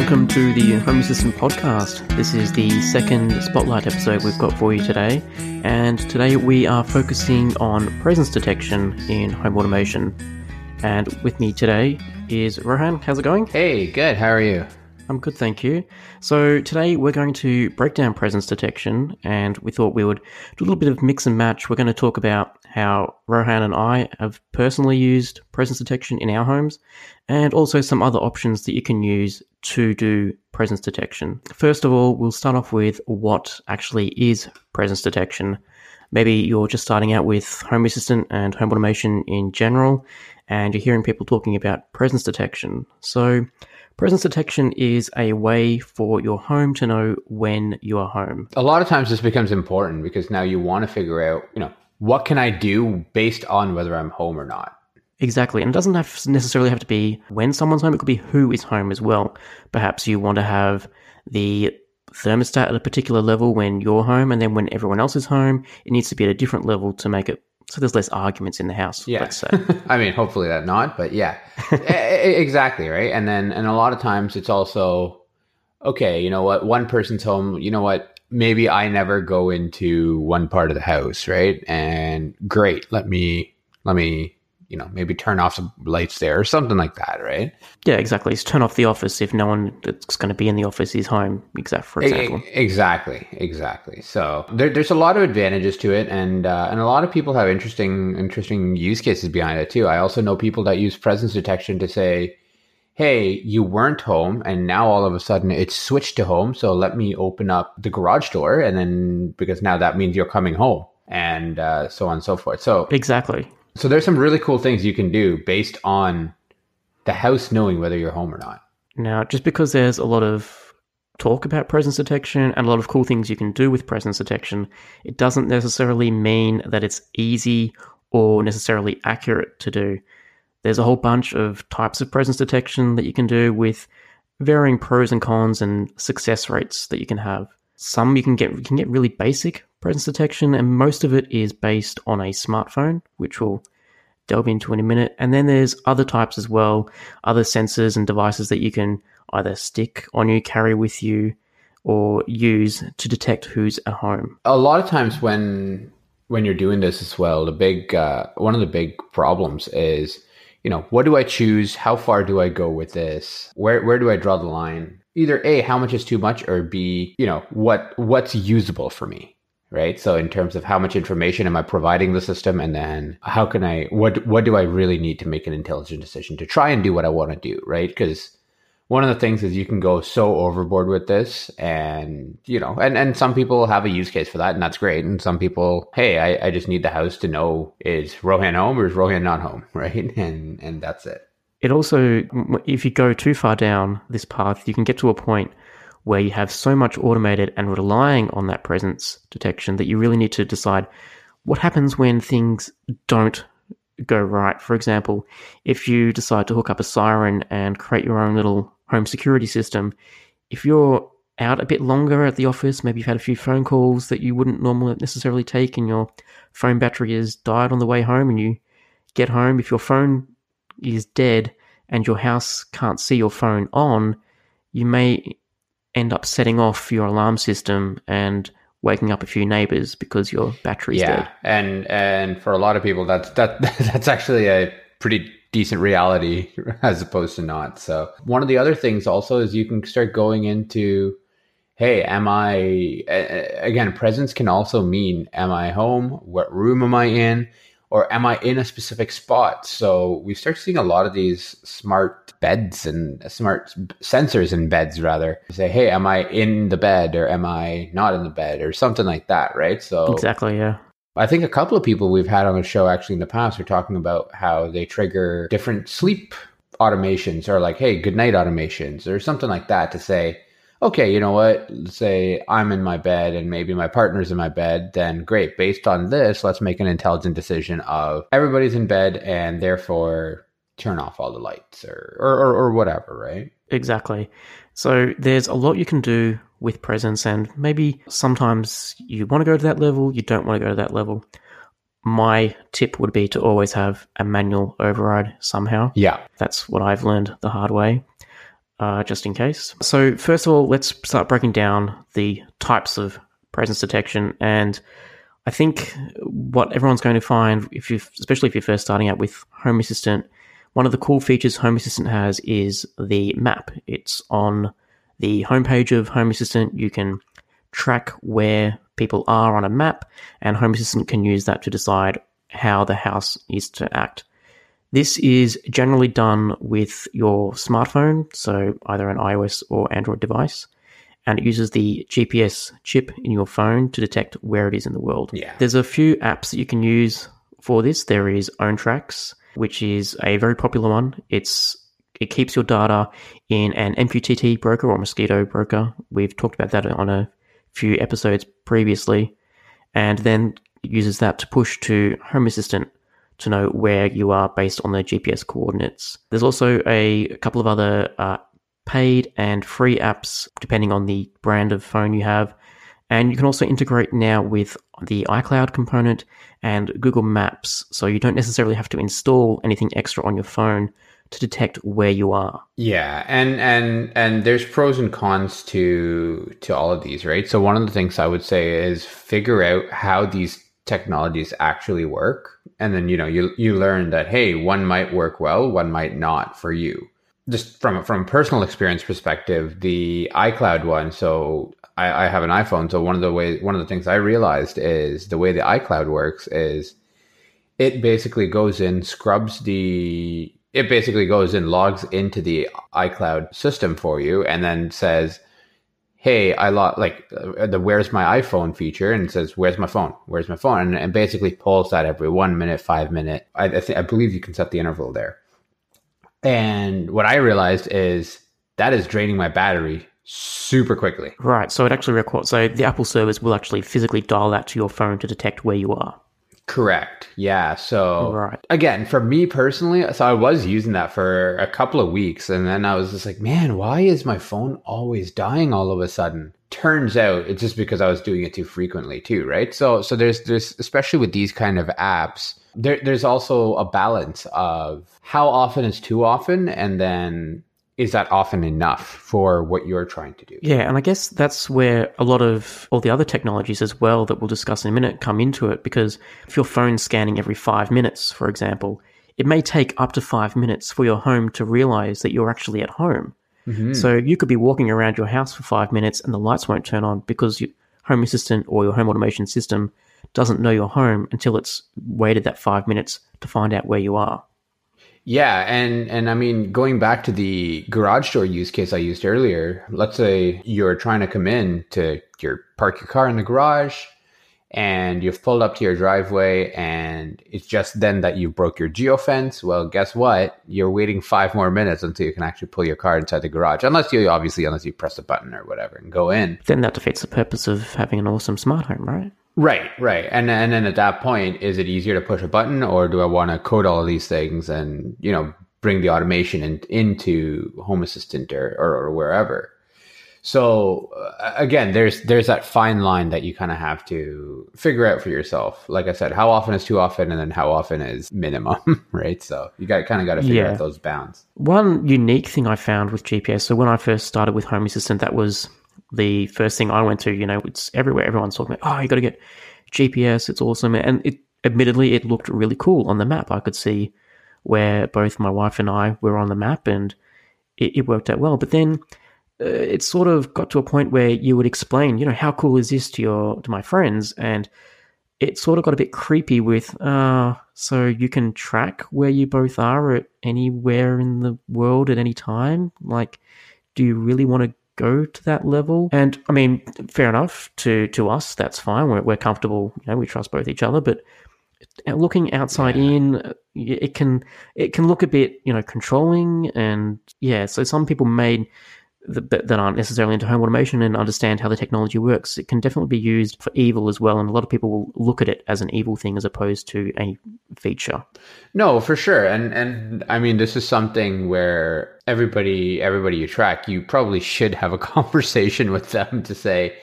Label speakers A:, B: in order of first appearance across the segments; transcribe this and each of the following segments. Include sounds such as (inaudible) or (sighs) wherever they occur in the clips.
A: welcome to the Home Assistant Podcast. This is the second Spotlight episode we've got for you today, and today we are focusing on presence detection in home automation. And with me today is Rohan. How's it going?
B: Hey, good. How are you?
A: I'm good, thank you. So today we're going to break down presence detection, and we thought we would do a little bit of mix and match. We're going to talk about how Rohan and I have personally used presence detection in our homes, and also some other options that you can use to do presence detection. First of all, we'll start off with what actually is presence detection. Maybe you're just starting out with Home Assistant and home automation in general, and you're hearing people talking about presence detection. So, Presence detection is a way for your home to know when you are home.
B: A lot of times this becomes important because now you want to figure out, you know, what can I do based on whether I'm home or not?
A: Exactly. And it doesn't have necessarily have to be when someone's home, it could be who is home as well. Perhaps you want to have the thermostat at a particular level when you're home, and then when everyone else is home, it needs to be at a different level to make it so there's less arguments in the house.
B: Yeah.
A: Let's say. (laughs)
B: I mean, hopefully that not, but yeah, (laughs) exactly right. And then, and a lot of times it's also okay. You know what? One person's home. You know what? Maybe I never go into one part of the house, right? And great, let me let me you know, maybe turn off some lights there or something like that, right?
A: Yeah, exactly. It's turn off the office if no one that's going to be in the office is home, exact for example.
B: Exactly, exactly. So there, there's a lot of advantages to it, and uh, and a lot of people have interesting interesting use cases behind it too. I also know people that use presence detection to say, hey, you weren't home, and now all of a sudden it's switched to home. So let me open up the garage door, and then because now that means you're coming home, and uh, so on and so forth. So
A: exactly
B: so there's some really cool things you can do based on the house knowing whether you're home or not.
A: Now, just because there's a lot of talk about presence detection and a lot of cool things you can do with presence detection, it doesn't necessarily mean that it's easy or necessarily accurate to do. There's a whole bunch of types of presence detection that you can do with varying pros and cons and success rates that you can have. Some you can get you can get really basic presence detection, and most of it is based on a smartphone, which we'll delve into in a minute. And then there's other types as well, other sensors and devices that you can either stick on you, carry with you, or use to detect who's at home.
B: A lot of times when when you're doing this as well, the big uh, one of the big problems is, you know, what do I choose? How far do I go with this? Where where do I draw the line? either a how much is too much or b you know what what's usable for me right so in terms of how much information am i providing the system and then how can i what what do i really need to make an intelligent decision to try and do what i want to do right because one of the things is you can go so overboard with this and you know and, and some people have a use case for that and that's great. And some people hey I, I just need the house to know is rohan home or is rohan not home? (laughs) Right? And and that's it.
A: It also, if you go too far down this path, you can get to a point where you have so much automated and relying on that presence detection that you really need to decide what happens when things don't go right. For example, if you decide to hook up a siren and create your own little home security system, if you're out a bit longer at the office, maybe you've had a few phone calls that you wouldn't normally necessarily take, and your phone battery has died on the way home, and you get home, if your phone is dead and your house can't see your phone on, you may end up setting off your alarm system and waking up a few neighbors because your battery's
B: yeah.
A: dead.
B: And and for a lot of people that's that (laughs) that's actually a pretty decent reality (laughs) as opposed to not. So one of the other things also is you can start going into hey, am I again presence can also mean am I home? What room am I in? or am I in a specific spot? So we start seeing a lot of these smart beds and smart sensors in beds rather say, Hey, am I in the bed or am I not in the bed or something like that. Right. So
A: exactly. Yeah.
B: I think a couple of people we've had on the show actually in the past are talking about how they trigger different sleep automations or like, Hey, good night automations or something like that to say, okay, you know what? Let's say I'm in my bed and maybe my partner's in my bed, then great. Based on this, let's make an intelligent decision of everybody's in bed and therefore turn off all the lights or, or, or, or whatever, right?
A: Exactly. So there's a lot you can do with presence, and maybe sometimes you want to go to that level, you don't want to go to that level. My tip would be to always have a manual override somehow.
B: Yeah.
A: That's what I've learned the hard way. uh, just in case. So, first of all, let's start breaking down the types of presence detection. And I think what everyone's going to find, if you, especially if you're first starting out with Home Assistant, one of the cool features Home Assistant has is the map. It's on the homepage of Home Assistant. You can track where people are on a map, and Home Assistant can use that to decide how the house is to act. This is generally done with your smartphone, so either an iOS or Android device, and it uses the GPS chip in your phone to detect where it is in the world.
B: Yeah.
A: There's a few apps that you can use for this. There is OwnTracks, which is a very popular one. It's it keeps your data in an MQTT broker or Mosquitto broker. We've talked about that on a few episodes previously, and then uses that to push to Home Assistant to know where you are based on the GPS coordinates. There's also a, couple of other uh, paid and free apps depending on the brand of phone you have. And you can also integrate now with the iCloud component and Google Maps, so you don't necessarily have to install anything extra on your phone to detect where you are.
B: Yeah, and and and there's pros and cons to to all of these, right? So one of the things I would say is figure out how these technologies actually work, and then you know you you learn that hey, one might work well, one might not for you. Just from from a personal experience perspective, the iCloud one. So I, I have an iPhone, so one of the ways one of the things I realized is the way the iCloud works is it basically goes in, scrubs the it basically goes and logs into the iCloud system for you and then says, Hey, I lost like uh, the where's my iPhone feature and says, Where's my phone? Where's my phone? And, and basically pulls that every one minute, five minute. I, I, th- I believe you can set the interval there. And what I realized is that is draining my battery super quickly.
A: Right. So it actually records. So the Apple service will actually physically dial that to your phone to detect where you are.
B: Correct. Yeah. So
A: Right.
B: again, for me personally, so I was using that for a couple of weeks and then I was just like, man, why is my phone always dying all of a sudden? Turns out it's just because I was doing it too frequently too, right? So so there's there's especially with these kind of apps, there there's also a balance of how often is too often and then is that often enough for what you're trying to do?
A: Yeah, and I guess that's where a lot of all the other technologies as well that we'll discuss in a minute come into it because if your phone's scanning every five minutes, for example, it may take up to five minutes for your home to realize that you're actually at home. Mm-hmm. So you could be walking around your house for five minutes and the lights won't turn on because your home assistant or your home automation system doesn't know you're home until it's waited that five minutes to find out where you are.
B: Yeah, and and I mean going back to the garage door use case I used earlier, let's say you're trying to come in to your park your car in the garage and you've pulled up to your driveway and it's just then that you broke your geofence. Well, guess what? You're waiting 5 more minutes until you can actually pull your car inside the garage. Unless you obviously unless you press a button or whatever and go in.
A: Then that defeats the purpose of having an awesome smart home, right?
B: Right, right. And and then at that point, is it easier to push a button or do I want to code all of these things and, you know, bring the automation in, into Home Assistant or, or, or wherever? So uh, again, there's there's that fine line that you kind of have to figure out for yourself. Like I said, how often is too often, and then how often is minimum, (laughs) right? So you got kind of got to figure
A: Yeah.
B: out those bounds.
A: One unique thing I found with GPS, so when I first started with Home Assistant, that was the first thing I went to. You know, it's everywhere. Everyone's talking about, oh, you got to get GPS. It's awesome. And it, admittedly, it looked really cool on the map. I could see where both my wife and I were on the map and it, it worked out well. But then it sort of got to a point where you would explain, you know, how cool is this to your, to my friends? And it sort of got a bit creepy with, uh, so you can track where you both are at anywhere in the world at any time. Like, do you really want to go to that level? And I mean, fair enough to to us, that's fine. We're we're comfortable. You know, we trust both each other. But looking outside in, uh, it can it can look a bit you know controlling and yeah. So some people made that, that aren't necessarily into home automation and understand how the technology works, it can definitely be used for evil as well. And a lot of people will look at it as an evil thing as opposed to a feature.
B: No, for sure. And and I mean this is something where everybody everybody you track, you probably should have a (laughs) conversation with them to say,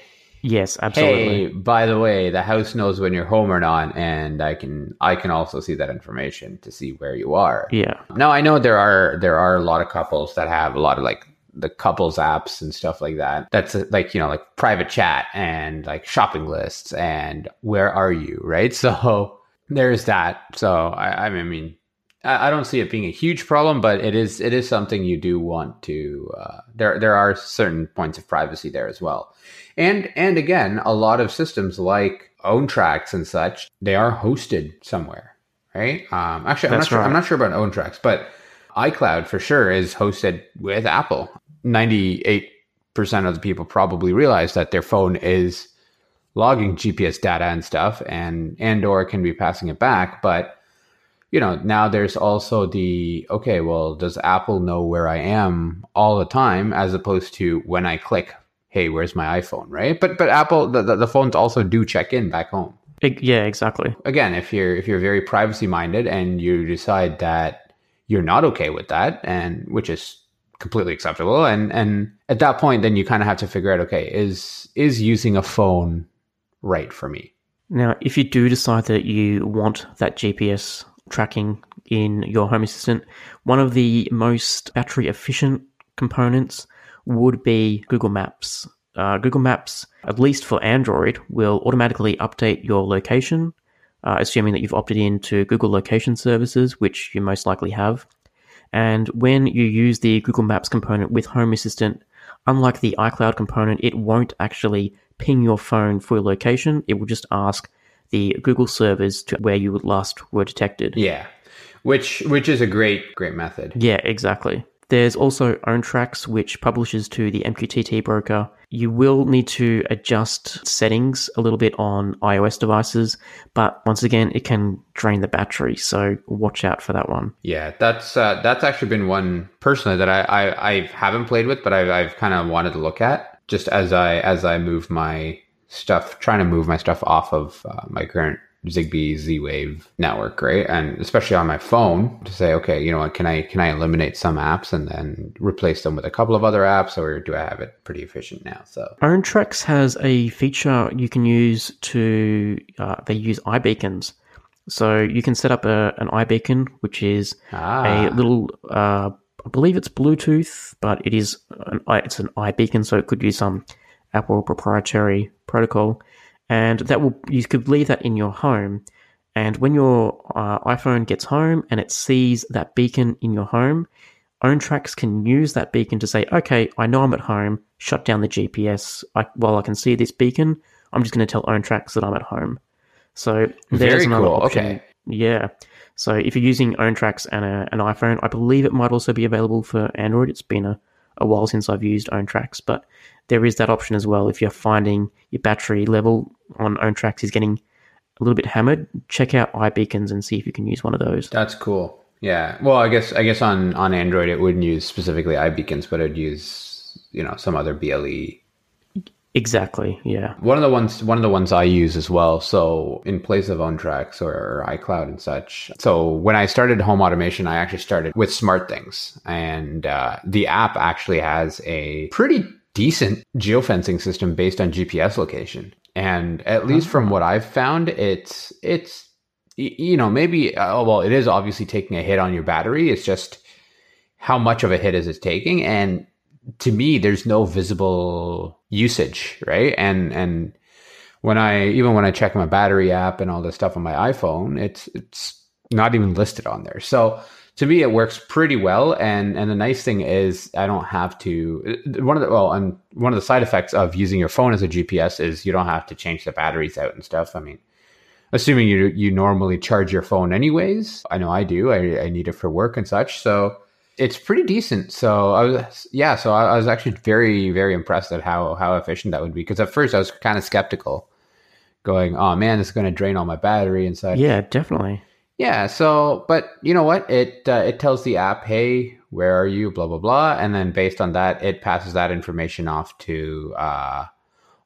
A: Yes, absolutely.
B: Hey, by the way, the house knows when you're home or not, and I can I can also see that information to see where you are.
A: Yeah.
B: Now I know there are there are a lot of couples that have a lot of like the couples apps and stuff like that. That's uh, like, you know, like private chat and like shopping lists and where are you, right? (laughs) So there's that. So I, I mean, I don't see it being a huge problem, but it is it is something you do want to. Uh, there there are certain points of privacy there as well, and and again, a lot of systems like OwnTracks and such, they are hosted somewhere, right? Um, actually, I'm not sure. Right. I'm not sure about OwnTracks, but iCloud for sure is hosted with Apple. Ninety eight percent of the people probably realize that their phone is logging GPS data and stuff, and and or can be passing it back, but you know, now there's also the okay, well, does Apple know where I am all the time as opposed to when I click, hey, where's my iPhone, right? But but Apple the, the, the phones also do check in back home.
A: It, yeah, exactly.
B: Again, if you're if you're very privacy minded and you decide that you're not okay with that and which is completely acceptable and and at that point then you kind of have to figure out okay, is is using a phone right for me?
A: Now, if you do decide that you want that GPS tracking in your Home Assistant, one of the most battery efficient components would be Google Maps. Uh, Google Maps, at least for Android, will automatically update your location, uh, assuming that you've opted into Google Location Services, which you most likely have. And when you use the Google Maps component with Home Assistant, unlike the iCloud component, it won't actually ping your phone for your location. It will just ask the Google servers to where you last were detected.
B: Yeah. Which which is a great great method.
A: Yeah, exactly. There's also OwnTracks, which publishes to the MQTT broker. You will need to adjust settings a little bit on iOS devices, but once again, it can drain the battery, so watch out for that one.
B: Yeah, that's uh, that's actually been one personally that I I, I haven't played with, but I've I've kind of wanted to look at just as I as I move my stuff, trying to move my stuff off of uh, my current Zigbee Z Wave network, right? And especially on my phone to say, okay, you know what, can I can I eliminate some apps and then replace them with a couple of other apps, or do I have it pretty efficient now? So
A: OwnTracks has a feature you can use to uh, they use iBeacons. So you can set up a, an iBeacon, which is ah. a little, uh, I believe it's Bluetooth, but it is an, it's an iBeacon, so it could use some Apple proprietary protocol, and that will you could leave that in your home. And when your uh, iPhone gets home and it sees that beacon in your home, OwnTracks can use that beacon to say, "Okay, I know I'm at home. Shut down the GPS. I, while I can see this beacon, I'm just going to tell OwnTracks that I'm at home." So there's Very another cool. option. Okay. Yeah. So if you're using OwnTracks and a, an iPhone, I believe it might also be available for Android. It's been a, a while since I've used OwnTracks, but there is that option as well. If you're finding your battery level on OwnTracks is getting a little bit hammered, check out iBeacons and see if you can use one of those.
B: That's cool. Yeah. Well, I guess I guess on on Android it wouldn't use specifically iBeacons, but it'd use you know some other BLE.
A: Exactly. Yeah.
B: One of the ones one of the ones I use as well. So in place of OwnTracks or iCloud and such. So when I started home automation, I actually started with SmartThings, and uh, the app actually has a pretty decent geofencing system based on GPS location. And at least from what I've found, it's it's you know maybe uh, well it is obviously taking a hit on your battery. It's just how much of a hit is it taking? And to me, there's no visible usage, right? And and when I even when I check my battery app and all this stuff on my iPhone, it's it's not even listed on there. So to me it works pretty well. And and the nice thing is i don't have to one of the well and one of the side effects of using your phone as a gps is you don't have to change the batteries out and stuff. I mean assuming you you normally charge your phone anyways. I know i do. I, I need it for work and such. So it's pretty decent. So i was yeah so I, I was actually very very impressed at how how efficient that would be. Because at first i was kind of skeptical going oh man is going to drain all my battery and such.
A: Yeah definitely
B: yeah. So, but you know what? It uh, it tells the app, "Hey, where are you?" Blah blah blah, and then based on that, it passes that information off to uh,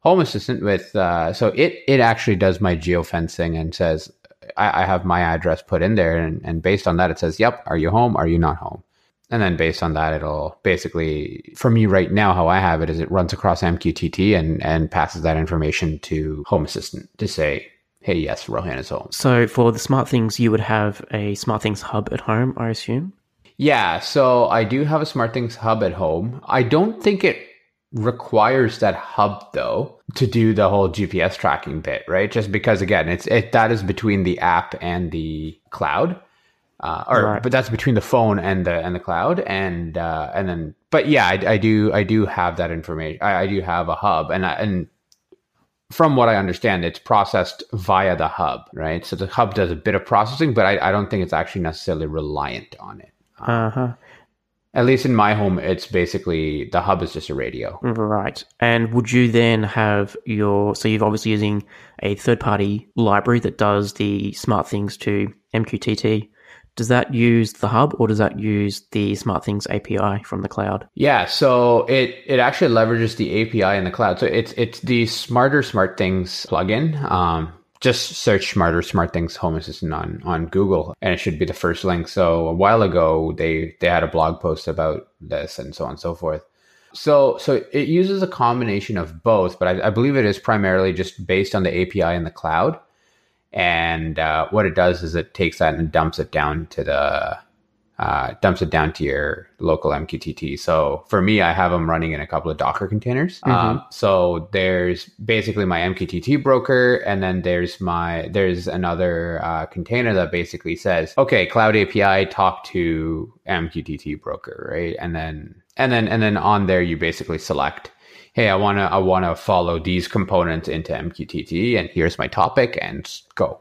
B: Home Assistant. With uh, so it it actually does my geofencing and says I, I have my address put in there, and, and based on that, it says, "Yep, are you home? Are you not home?" And then based on that, it'll basically, for me right now, how I have it is it runs across MQTT and, and passes that information to Home Assistant to say, hey, yes, Rohan is home.
A: So for the SmartThings, you would have a SmartThings hub at home, I assume.
B: Yeah, so I do have a SmartThings hub at home. I don't think it requires that hub though to do the whole GPS tracking bit, right? Just because again, it's it that is between the app and the cloud. Uh, or
A: Right.
B: but that's between the phone and the and the cloud and uh, and then but yeah I, I do I do have that information I, I do have a hub and I, and from what I understand it's processed via the hub right so the hub does a bit of processing but I, I don't think it's actually necessarily reliant on it
A: Uh huh.
B: at least in my home it's basically the hub is just a radio
A: Right. And would you then have your so you're obviously using a third party library that does the SmartThings to MQTT. Does that use the hub or does that use the SmartThings API from the cloud?
B: Yeah, so it it actually leverages the API in the cloud. So it's it's the Smarter SmartThings plugin. Um, just search Smarter SmartThings Home Assistant on on Google, and it should be the first link. So a while ago, they they had a blog post about this and so on and so forth. So so it uses a combination of both, but I, I believe it is primarily just based on the API in the cloud. And uh, what it does is it takes that and dumps it down to the uh, dumps it down to your local MQTT. So for me, I have them running in a couple of Docker containers. Um, so there's basically my MQTT broker, and then there's my there's another uh, container that basically says, okay, Cloud API, talk to MQTT broker, right? And then and then and then on there, you basically select. Hey, I wanna I wanna follow these components into MQTT, and here's my topic, and go.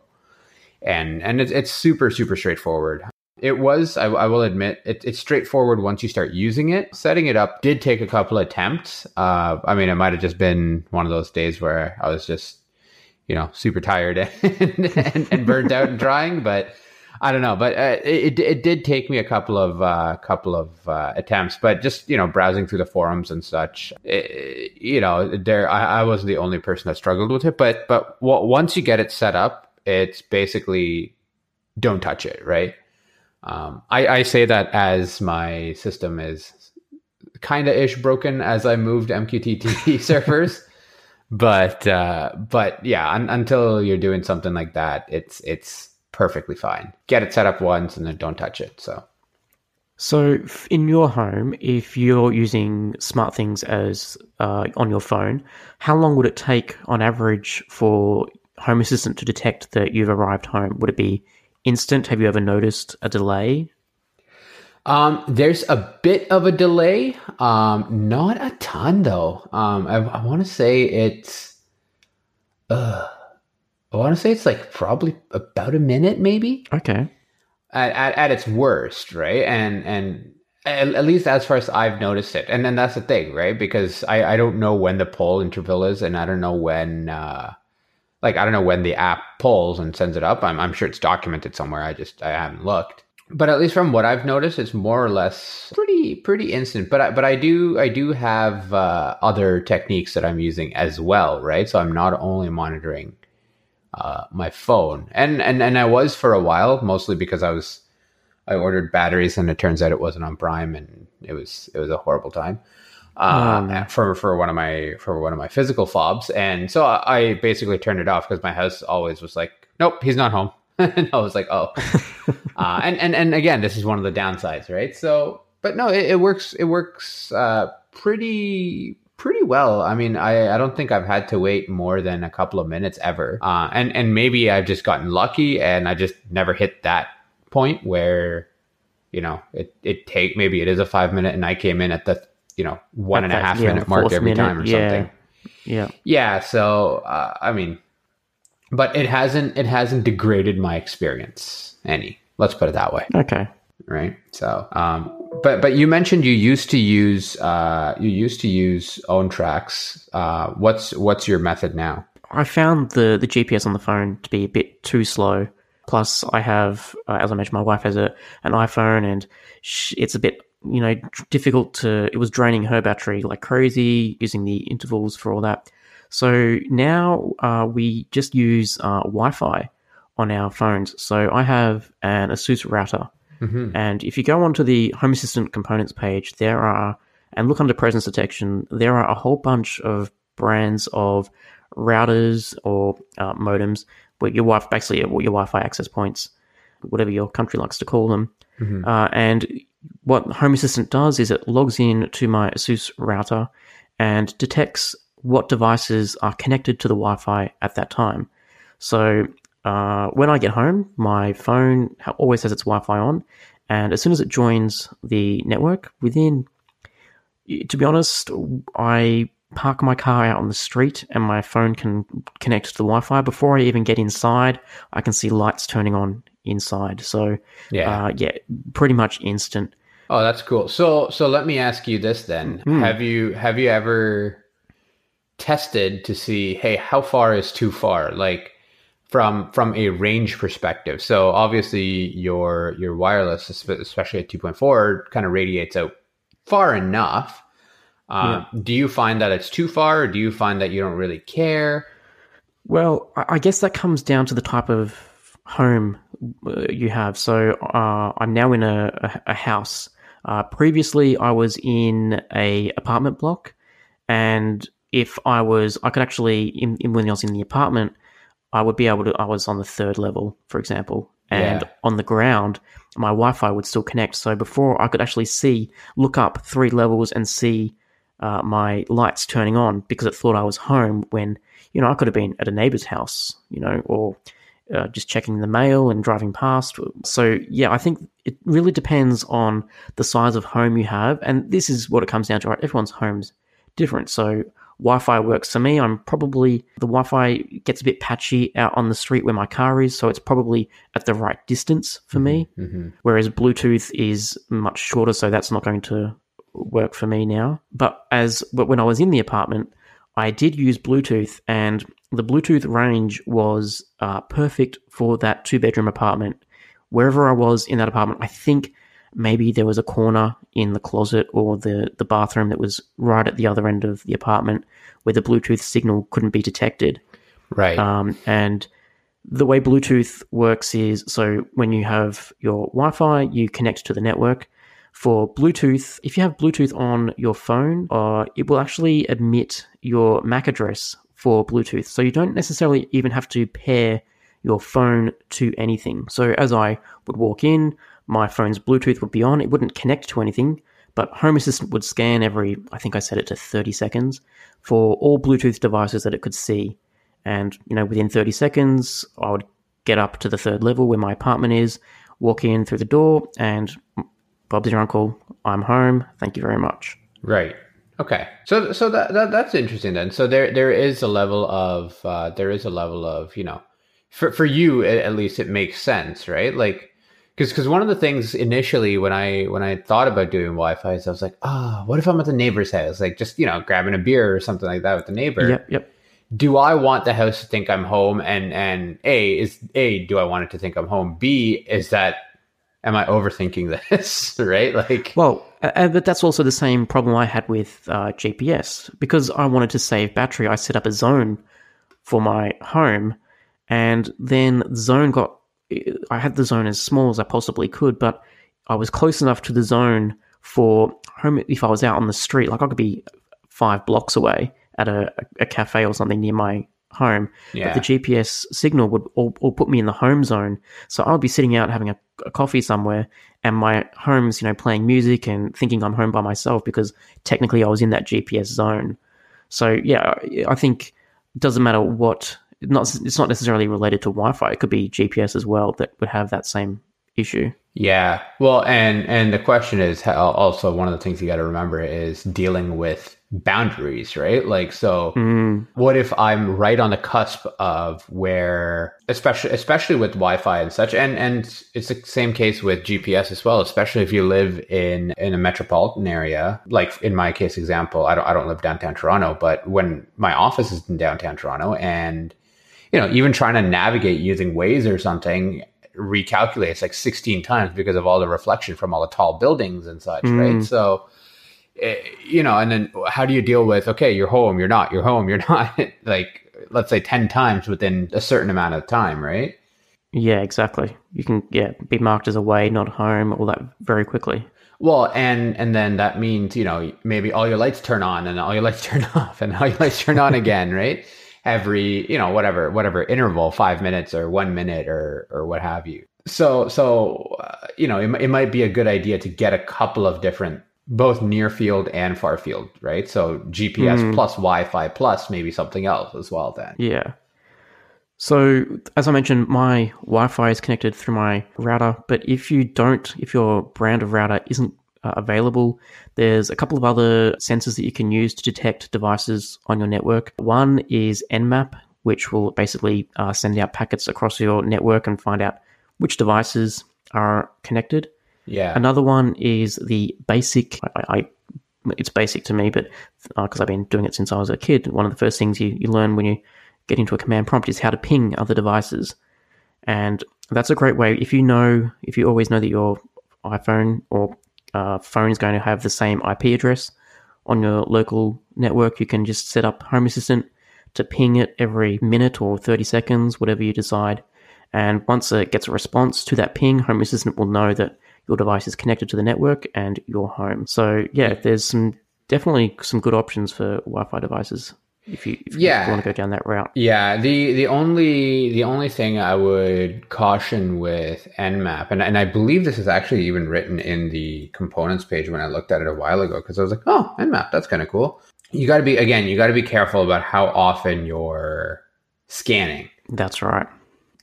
B: And and it's, it's super super straightforward. It was i, I will admit it, it's straightforward once you start using it. Setting it up did take a couple attempts. Uh, i mean it might have just been one of those days where i was just you know super tired (laughs) and, and, and burnt out and trying but i don't know but uh, it, it did take me a couple of uh, couple of uh, attempts but just you know browsing through the forums and such it, you know there I, I wasn't the only person that struggled with it but but w- once you get it set up it's basically don't touch it, right? Um, I, I say that as my system is kind of ish broken as I moved MQTT (laughs) servers, but uh, but yeah, un- until you're doing something like that, it's it's perfectly fine. Get it set up once and then don't touch it. So
A: So, in your home, if you're using SmartThings as uh, on your phone, how long would it take on average for Home Assistant to detect that you've arrived home? Would it be instant? Have you ever noticed a delay?
B: Um, there's a bit of a delay. Um, not a ton though. Um, I, I want to say it's, uh, I want to say it's like probably about a minute, maybe
A: Okay.
B: at, at, at its worst, right? And and at, at least as far as I've noticed it, and then that's the thing, right? Because I I don't know when the poll interval is, and I don't know when. Uh, like I don't know when the app pulls and sends it up. I'm, I'm sure it's documented somewhere. I just I haven't looked. But at least from what I've noticed, it's more or less pretty pretty instant. But I, but I do I do have uh, other techniques that I'm using as well, right? So I'm not only monitoring uh, my phone, and and and I was for a while, mostly because I was I ordered batteries, and it turns out it wasn't on Prime, and it was it was a horrible time
A: Oh,
B: for for one of my for one of my physical fobs, and so I, I basically turned it off because my house always was like, "Nope, he's not home." (laughs) and I was like, "Oh," (laughs) uh, and and and again, this is one of the downsides, right? So, but no, it, it works. It works uh, pretty pretty well. I mean, I I don't think I've had to wait more than a couple of minutes ever, uh, and and maybe I've just gotten lucky, and I just never hit that point where you know it it take maybe it is a five minute, and I came in at the you know one and a half
A: yeah,
B: minute mark every
A: minute,
B: time or
A: yeah.
B: something.
A: Yeah.
B: Yeah, so uh, I mean, but it hasn't it hasn't degraded my experience any. Let's put it that way,
A: Okay.
B: Right? So, um, but but you mentioned you used to use uh, you used to use OwnTracks. Uh, what's what's your method now?
A: I found the, the GPS on the phone to be a bit too slow. Plus, I have, uh, as I mentioned, my wife has a an iPhone, and sh- it's a bit, you know, difficult to. It was draining her battery like crazy, using the intervals for all that. So now uh, we just use uh, Wi-Fi on our phones. So I have an ASUS router,
B: Mm-hmm.
A: and if you go onto the Home Assistant components page, there are, and look under presence detection, there are a whole bunch of brands of routers or uh, modems, where your Wi basically what your Wi-Fi access points, whatever your country likes to call them.
B: Mhm.
A: Uh, and what Home Assistant does is it logs in to my ASUS router and detects what devices are connected to the Wi-Fi at that time. So uh, when I get home, my phone always has its Wi-Fi on, and as soon as it joins the network, within, to be honest, I park my car out on the street and my phone can connect to the Wi-Fi. Before I even get inside, I can see lights turning on inside. So yeah, uh, yeah, pretty much instant.
B: Oh, that's cool. So, so let me ask you this then: mm. Have you have you ever tested to see, hey, how far is too far? Like from from a range perspective. So obviously your your wireless, especially at two point four, kind of radiates out far enough uh, yeah. Do you find that it's too far, or do you find that you don't really care?
A: Well, I guess that comes down to the type of home uh, you have. So uh, I'm now in a, a house. Uh, previously, I was in a apartment block, and if I was, I could actually, in, in, when I was in the apartment, I would be able to. I was on the third level, for example, and yeah. on the ground, my Wi-Fi would still connect. So before I could actually see, look up three levels and see uh, my lights turning on because it thought I was home when, you know, I could have been at a neighbor's house, you know, or uh, just checking the mail and driving past. So, yeah, I think it really depends on the size of home you have. And this is what it comes down to, right? Everyone's home's different. So, Wi Fi works for me. I'm probably, the Wi Fi gets a bit patchy out on the street where my car is. So, it's probably at the right distance for me. Mm-hmm. mm-hmm. Whereas Bluetooth is much shorter. So, that's not going to work for me now. But as but when I was in the apartment, I did use Bluetooth, and the Bluetooth range was uh, perfect for that two bedroom apartment. Wherever I was in that apartment, I think maybe there was a corner in the closet or the, the bathroom that was right at the other end of the apartment where the Bluetooth signal couldn't be detected.
B: Right.
A: Um, and the way Bluetooth works is so when you have your Wi Fi, you connect to the network for Bluetooth, if you have Bluetooth on your phone, uh, it will actually emit your MAC address for Bluetooth. So you don't necessarily even have to pair your phone to anything. So as I would walk in, my phone's Bluetooth would be on. It wouldn't connect to anything, but Home Assistant would scan every, I think I set it to 30 seconds, for all Bluetooth devices that it could see. And, you know, within 30 seconds, I would get up to the third level where my apartment is, walk in through the door, and Bob's your uncle. I'm home. Thank you very much.
B: Right. Okay. So so that, that that's interesting then. So there there is a level of uh, there is a level of you know for for you at least it makes sense, right? Like because because one of the things initially when I when I thought about doing Wi-Fi is I was like, ah, oh, what if I'm at the neighbor's house, like just you know grabbing a beer or something like that with the neighbor.
A: Yep. Yep.
B: Do I want the house to think I'm home? And and a is a do I want it to think I'm home? B is that am I overthinking (laughs) this? right? Like,
A: well, uh, but that's also the same problem I had with uh, GPS because I wanted to save battery. I set up a zone for my home, and then the zone got. I had the zone as small as I possibly could, but I was close enough to the zone for home. If I was out on the street, like I could be five blocks away at a, a cafe or something near my home, yeah. but the GPS signal would all, all, put me in the home zone. So I would be sitting out having a, a, coffee somewhere, and my home's you know playing music and thinking I'm home by myself because technically I was in that GPS zone. So yeah, I think it doesn't matter what. Not it's not necessarily related to Wi-Fi. It could be GPS as well that would have that same issue.
B: Yeah. Well, and and the question is also one of the things you got to remember is dealing with boundaries, right? Like, so mm. what if I'm right on the cusp of where, especially, especially with Wi-Fi and such, and, and it's the same case with GPS as well, especially if you live in, in a metropolitan area. Like in my case example, I don't, I don't live downtown Toronto, but when my office is in downtown Toronto and, you know, even trying to navigate using Waze or something, recalculates like 16 times because of all the reflection from all the tall buildings and such, mm. right? So, Eh, you know, and then how do you deal with, okay, you're home, you're not, you're home, (laughs) you're not, like, let's say 10 times within a certain amount of time, right?
A: Yeah, exactly. You can, yeah, be marked as away, not home, all that very quickly.
B: Well, and and then that means you know maybe all your lights turn on and all your lights (laughs) turn off and all your lights turn on (laughs) again, right? Every you know whatever whatever interval, five minutes or one minute or or what have you. So so uh, you know it, it might be a good idea to get a couple of different both near field and far field, right? So GPS
A: Mm.
B: plus Wi-Fi plus maybe something else as well. Then
A: Yeah. So, as I mentioned, my Wi Fi is connected through my router, but if you don't, if your brand of router isn't uh, available, there's a couple of other sensors that you can use to detect devices on your network. One is Nmap, which will basically uh, send out packets across your network and find out which devices are connected.
B: yeah,
A: Another one is the basic. I, I it's basic to me, but because I've been doing it since I was a kid, one of the first things you, you learn when you get into a command prompt is how to ping other devices, and that's a great way. If you know, if you always know that your iPhone or uh, phone is going to have the same IP address on your local network, you can just set up Home Assistant to ping it every minute or 30 seconds, whatever you decide. And once it gets a response to that ping, Home Assistant will know that your device is connected to the network and you're home. So yeah, there's some definitely some good options for Wi-Fi devices if you, if
B: Yeah.
A: you want to go down that route.
B: Yeah, the the only the only thing I would caution with Nmap, and and I believe this is actually even written in the components page when I looked at it a while ago, because I was like, oh, Nmap, that's kind of cool. You got to be again, you got to be careful about how often you're scanning,
A: That's right.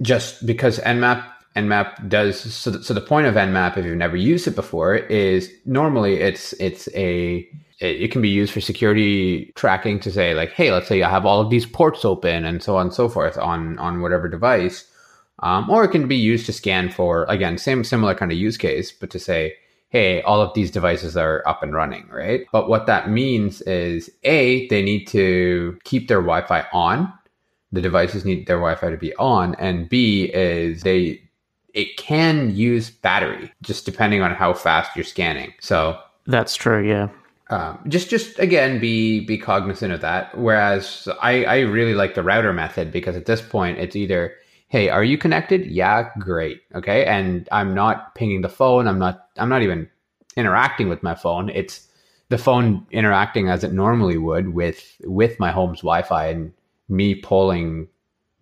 B: just because Nmap Nmap does so. The, so the point of Nmap, if you've never used it before, is normally it's it's a it, it can be used for security tracking to say like, hey, let's say I have all of these ports open and so on and so forth on on whatever device, um, or it can be used to scan for again same similar kind of use case, but to say, hey, all of these devices are up and running, right? But what that means is a they need to keep their Wi-Fi on. The devices need their Wi-Fi to be on, and B is they it can use battery just depending on how fast you're scanning. So
A: That's true. Yeah.
B: Um, just just again be be cognizant of that. Whereas I I really like the router method because at this point it's either hey are you connected yeah great okay and I'm not pinging the phone I'm not I'm not even interacting with my phone it's the phone interacting as it normally would with with my home's Wi-Fi and me polling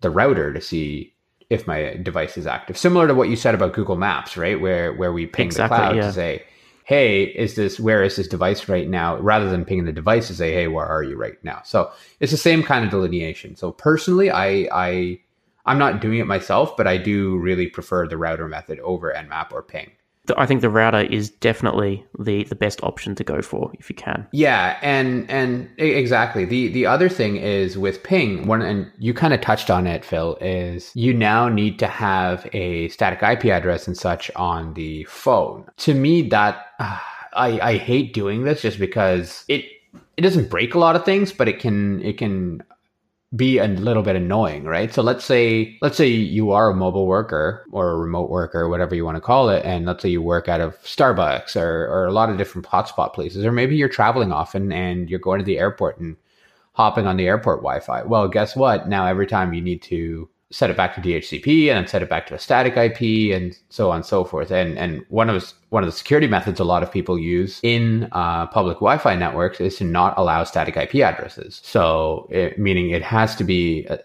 B: the router to see if my device is active. Similar to what you said about Google Maps, right? Where where we ping
A: Exactly,
B: the cloud
A: yeah.
B: to say, "Hey, is this where is this device right now?" Rather than pinging the device to say, "Hey, where are you right now?" So it's the same kind of delineation. So personally, I I I'm not doing it myself, but I do really prefer the router method over Nmap or ping.
A: I think the router is definitely the, the best option to go for if you can.
B: Yeah, and and exactly. The the other thing is with ping, one and you kind of touched on it, Phil, is you now need to have a static IP address and such on the phone. To me that uh, I I hate doing this just because it it doesn't break a lot of things, but it can it can be a little bit annoying, right? So let's say let's say you are a mobile worker or a remote worker, whatever you want to call it, and let's say you work out of Starbucks or, or a lot of different hotspot places, or maybe you're traveling often and you're going to the airport and hopping on the airport Wi-Fi. Well, guess what? Now every time you need to set it back to DHCP and then set it back to a static IP and so on and so forth. And and one of one of the security methods a lot of people use in uh, public Wi-Fi networks is to not allow static IP addresses. So it, meaning it has to be uh,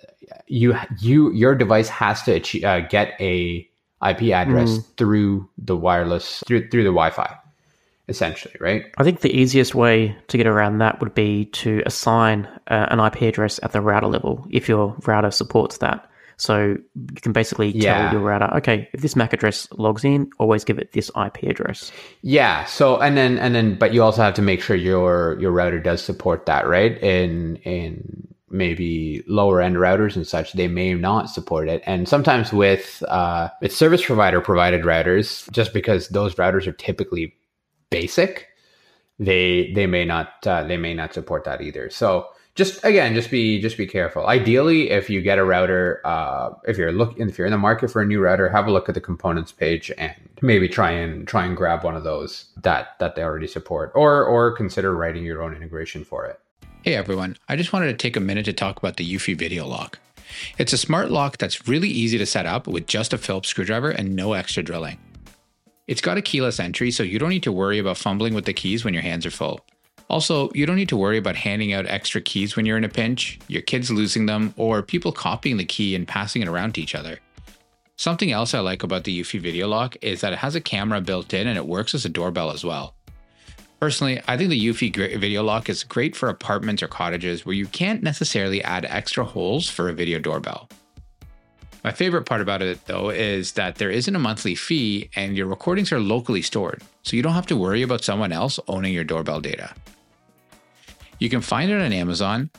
B: you you your device has to achieve, uh, get a IP address through the wireless through through the Wi-Fi, essentially, right?
A: I think the easiest way to get around that would be to assign uh, an IP address at the router level if your router supports that. So you can basically
B: Yeah.
A: tell your router, okay, if this MAC address logs in, always give it this IP address.
B: Yeah. So and then and then but you also have to make sure your your router does support that, right? In in maybe lower end routers and such, they may not support it. And sometimes with uh with service provider provided routers, just because those routers are typically basic, they they may not uh, they may not support that either. So just again, just be just be careful. Ideally, if you get a router, uh, if you're looking if you're in the market for a new router, have a look at the components page and maybe try and try and grab one of those that that they already support, or or consider writing your own integration for it.
C: Hey everyone, I just wanted to take a minute to talk about the Eufy Video Lock. It's a smart lock that's really easy to set up with just a Phillips screwdriver and no extra drilling. It's got a keyless entry, so you don't need to worry about fumbling with the keys when your hands are full. Also, you don't need to worry about handing out extra keys when you're in a pinch, your kids losing them, or people copying the key and passing it around to each other. Something else I like about the Eufy Video Lock is that it has a camera built in and it works as a doorbell as well. Personally, I think the Eufy Video Lock is great for apartments or cottages where you can't necessarily add extra holes for a video doorbell. My favorite part about it, though, is that there isn't a monthly fee and your recordings are locally stored, so you don't have to worry about someone else owning your doorbell data. You can find it on Amazon,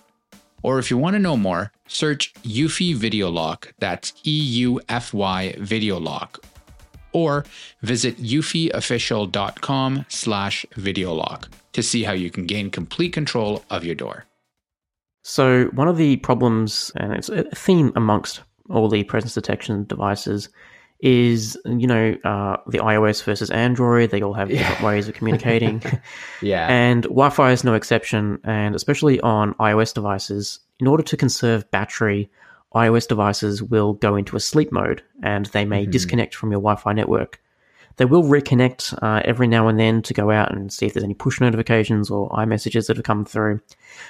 C: or if you want to know more, search Eufy Video Lock, that's E U F Y Video Lock, or visit eufyofficial.com slash videolock to see how you can gain complete control of your door.
A: So, one of the problems, and it's a theme amongst all the presence detection devices is you know uh, the iOS versus Android. They all have different ways of communicating. (laughs)
B: yeah,
A: and Wi-Fi is no exception. And especially on iOS devices, in order to conserve battery, iOS devices will go into a sleep mode, and they may mm-hmm. disconnect from your Wi-Fi network. They will reconnect uh, every now and then to go out and see if there's any push notifications or iMessages that have come through.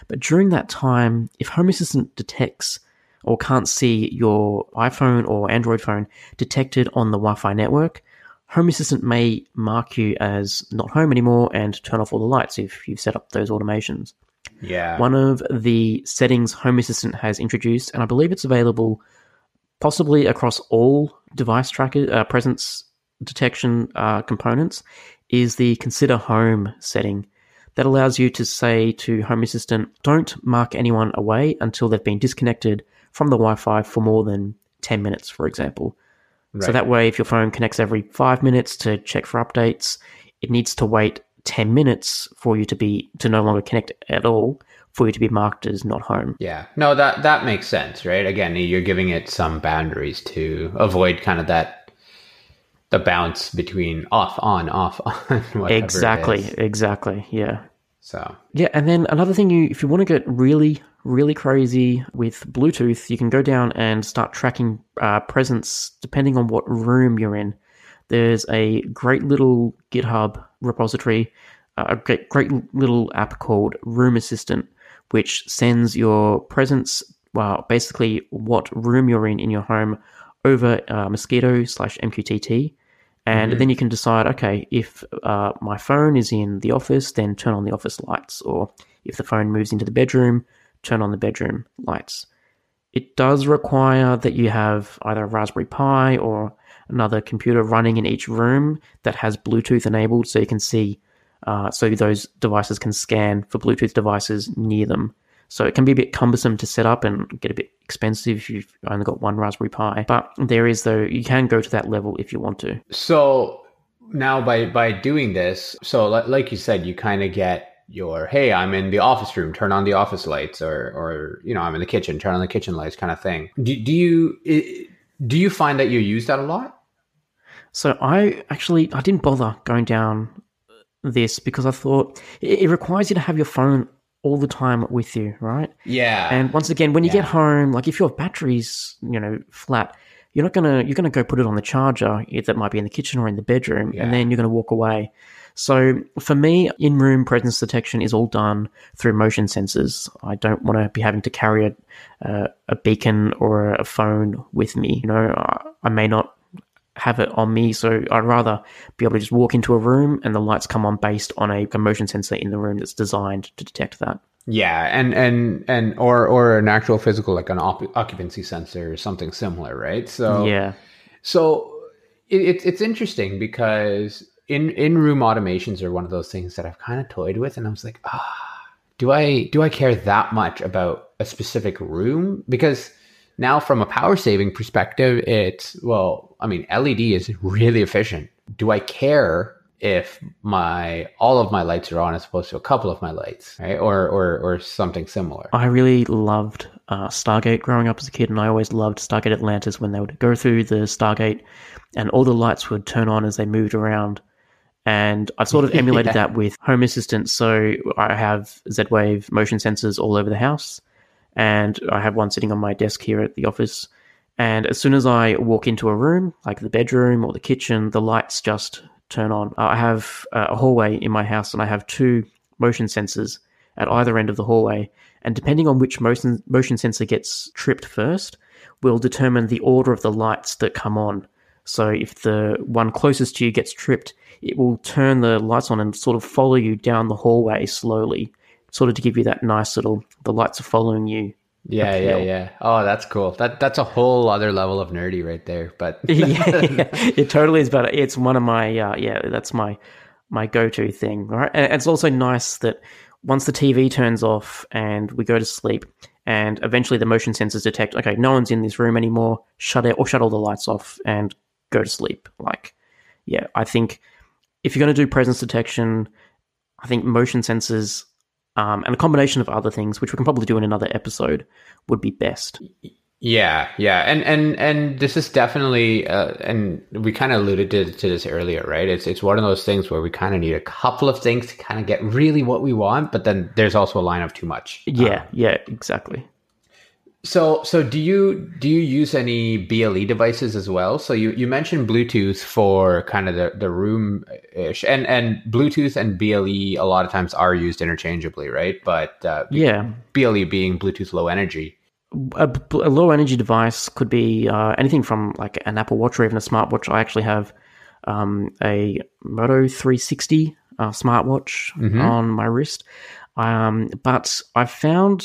A: But during that time, if Home Assistant detects or can't see your iPhone or Android phone detected on the Wi Fi network, Home Assistant may mark you as not home anymore and turn off all the lights if you've set up those automations.
B: Yeah.
A: One of the settings Home Assistant has introduced, and I believe it's available possibly across all device tracker uh, presence detection uh, components, is the Consider Home setting that allows you to say to Home Assistant, don't mark anyone away until they've been disconnected from the Wi Fi for more than 10 minutes, for example. Right. So that way, if your phone connects every five minutes to check for updates, it needs to wait 10 minutes for you to be to no longer connect at all for you to be marked as not home.
B: Yeah. No, that that makes sense, right? Again, you're giving it some boundaries to avoid kind of that the bounce between off on off (laughs) on whatever.
A: exactly exactly yeah
B: so
A: yeah and then another thing you if you want to get really really crazy with Bluetooth, you can go down and start tracking uh, presence depending on what room you're in. There's a great little GitHub repository, uh, a great, great little app called Room Assistant, which sends your presence, well, basically what room you're in in your home over uh, Mosquitto slash MQTT. And mm-hmm. then you can decide, okay, if uh, my phone is in the office, then turn on the office lights. Or if the phone moves into the bedroom, turn on the bedroom lights. It does require that you have either a Raspberry Pi or another computer running in each room that has Bluetooth enabled so you can see, uh, so those devices can scan for Bluetooth devices near them. So it can be a bit cumbersome to set up and get a bit expensive if you've only got one Raspberry Pi. But there is, though, you can go to that level if you want to.
B: So now by by doing this, so like you said, you kind of get your hey i'm in the office room turn on the office lights or or you know i'm in the kitchen turn on the kitchen lights kind of thing do, do you do you find that you use that a lot
A: so i actually i didn't bother going down this because i thought it, requires you to have your phone all the time with you right
B: yeah
A: and once again when you yeah. get home like if your battery's you know flat you're not gonna you're gonna go put it on the charger that might be in the kitchen or in the bedroom yeah. and then you're gonna walk away so for me, in room presence detection is all done through motion sensors. I don't want to be having to carry a, uh, a beacon or a phone with me. You know, I may not have it on me, so I'd rather be able to just walk into a room and the lights come on based on a, motion sensor in the room that's designed to detect that.
B: Yeah, and and and or or an actual physical like an op- occupancy sensor or something similar, right? So
A: yeah,
B: so it, it's interesting because in in room automations are one of those things that I've kind of toyed with, and I was like, ah, do I do I care that much about a specific room? Because now, from a power saving perspective, it's well, I mean, LED is really efficient. Do I care if my all of my lights are on as opposed to a couple of my lights, right? Or or or something similar.
A: I really loved uh, Stargate growing up as a kid, and I always loved Stargate Atlantis when they would go through the Stargate, and all the lights would turn on as they moved around. And I've sort of (laughs) emulated yeah. that with Home Assistant. So I have Z Wave motion sensors all over the house. And I have one sitting on my desk here at the office. And as soon as I walk into a room, like the bedroom or the kitchen, the lights just turn on. Uh, I have uh, a hallway in my house and I have two motion sensors at either end of the hallway. And depending on which motion, motion sensor gets tripped first, will determine the order of the lights that come on. So if the one closest to you gets tripped, it will turn the lights on and sort of follow you down the hallway slowly, sort of to give you that nice little the lights are following you.
B: Yeah, yeah,
A: appeal.
B: yeah. Oh, that's cool. That that's a whole other level of nerdy right there. But (laughs)
A: yeah, (laughs) yeah, it totally is. But it's one of my uh, yeah, that's my my go to thing. Right, and it's also nice that once the TV turns off and we go to sleep, and eventually the motion sensors detect, okay, no one's in this room anymore. Shut it or shut all the lights off and go to sleep. Like, yeah, I think if you're going to do presence detection, I think motion sensors um, and a combination of other things, which we can probably do in another episode, would be best.
B: Yeah, yeah, and and and this is definitely, uh, and we kind of alluded to, to this earlier, right? It's it's one of those things where we kind of need a couple of things to kind of get really what we want, but then there's also a line of too much.
A: Yeah,
B: Um,
A: yeah, exactly.
B: So so do you do you use any BLE devices as well? So you you mentioned Bluetooth for kind of the the room ish, and and Bluetooth and BLE a lot of times are used interchangeably, right? But uh,
A: Yeah,
B: BLE being Bluetooth Low Energy.
A: a, a low energy device could be uh, anything from like an Apple Watch or even a smartwatch. I actually have um, a Moto 360 uh, smartwatch on my wrist, um, but I found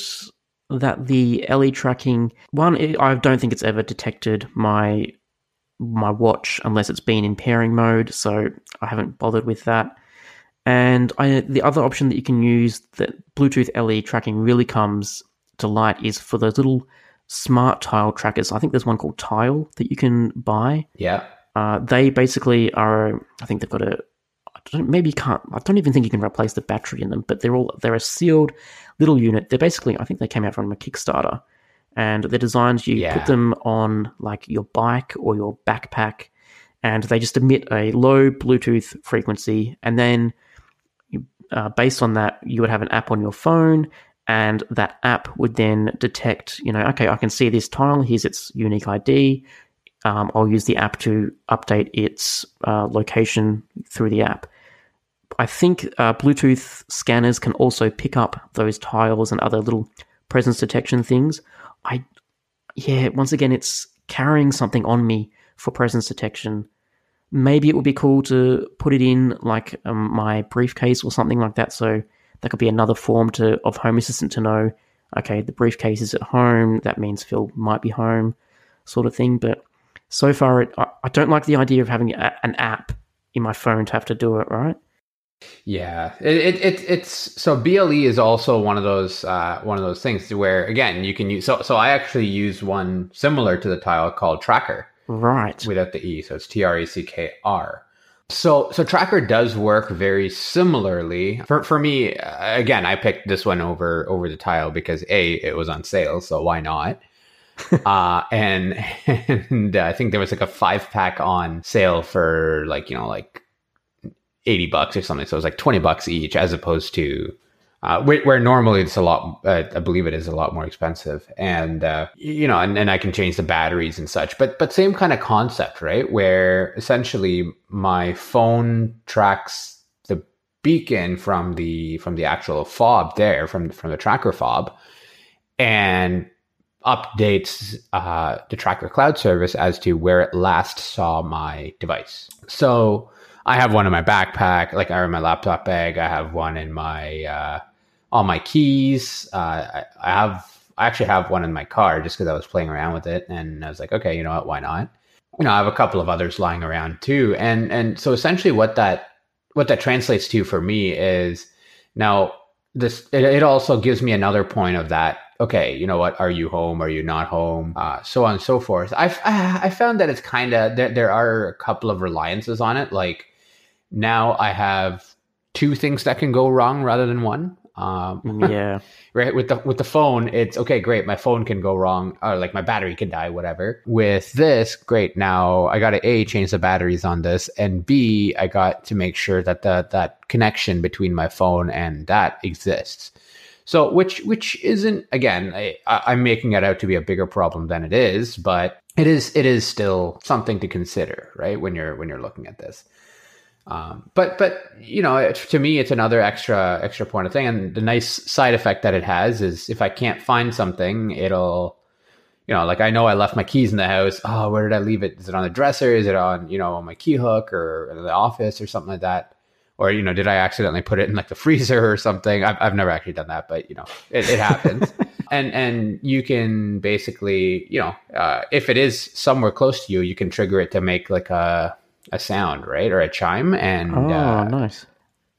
A: that the LE tracking one, I don't think it's ever detected my my watch unless it's been in pairing mode, so I haven't bothered with that. And I, the other option that you can use that Bluetooth LE tracking really comes to light is for those little smart tile trackers. I think there's one called Tile that you can buy.
B: Yeah.
A: Uh, they basically are. I think they've got a. Maybe you can't. I don't even think you can replace the battery in them. But they're all. They're a sealed little unit. They're basically. I think they came out from a Kickstarter, and they're designed. You
B: Yeah.
A: put them on like your bike or your backpack, and they just emit a low Bluetooth frequency, and then you, uh, based on that, you would have an app on your phone, and that app would then detect, you know, okay, I can see this tile. Here's its unique ID. Um, I'll use the app to update its uh, location through the app. I think uh, Bluetooth scanners can also pick up those tiles and other little presence detection things. I, yeah, once again, it's carrying something on me for presence detection. Maybe it would be cool to put it in like um, my briefcase or something like that. So that could be another form to of Home Assistant to know, okay, the briefcase is at home. That means Phil might be home, sort of thing. But so far, it, I, I don't like the idea of having a, an app in my phone to have to do it. Right?
B: Yeah, it, it, it it's so BLE is also one of those uh, one of those things where again you can use so so I actually use one similar to the tile called TrackR
A: Right.
B: without the e, so it's T R E C K R. So so TrackR does work very similarly for for me. uh, Again, I picked this one over over the tile because a it was on sale, so why not? (laughs) uh and (laughs) and uh, I think there was like a five pack on sale for like you know like 80 bucks or something. So it was like 20 bucks each as opposed to uh, where, where normally it's a lot, uh, I believe it is a lot more expensive. And, uh, you know, and, and I can change the batteries and such, but, but same kind of concept, right? Where essentially my phone tracks the beacon from the, from the actual fob there, from, from the tracker fob and updates uh, the tracker cloud service as to where it last saw my device. So I have one in my backpack, like or in my laptop bag. I have one in my uh, all my keys. Uh, I, I have I actually have one in my car just because I was playing around with it, and I was like, okay, you know what, why not? You know, I have a couple of others lying around too, and and so essentially what that what that translates to for me is now this it, it also gives me another point of that okay you know what are you home are you not home uh, so on and so forth i've i found that it's kind of there, there are a couple of reliances on it like now i have two things that can go wrong rather than one. Um, (laughs)
A: yeah.
B: right? With the with the phone it's okay great my phone can go wrong or like my battery can die whatever. With this great now i got to a change the batteries on this and b i got to make sure that the that connection between my phone and that exists. So which which isn't again I, i'm making it out to be a bigger problem than it is but it is it is still something to consider right when you're when you're looking at this um, but but you know it, to me it's another extra extra point of thing and the nice side effect that it has is if i can't find something it'll you know, like I know I left my keys in the house. Oh, where did I leave it? Is it on the dresser? Is it on, you know, on my key hook or in the office or something like that? Or, you know, did I accidentally put it in like the (laughs) freezer or something? I've, I've never actually done that, but you know, it, it happens. (laughs) and, and you can basically, you know, uh, if it is somewhere close to you, you can trigger it to make like a, a sound, right? Or a chime. And,
A: Oh,
B: uh,
A: nice.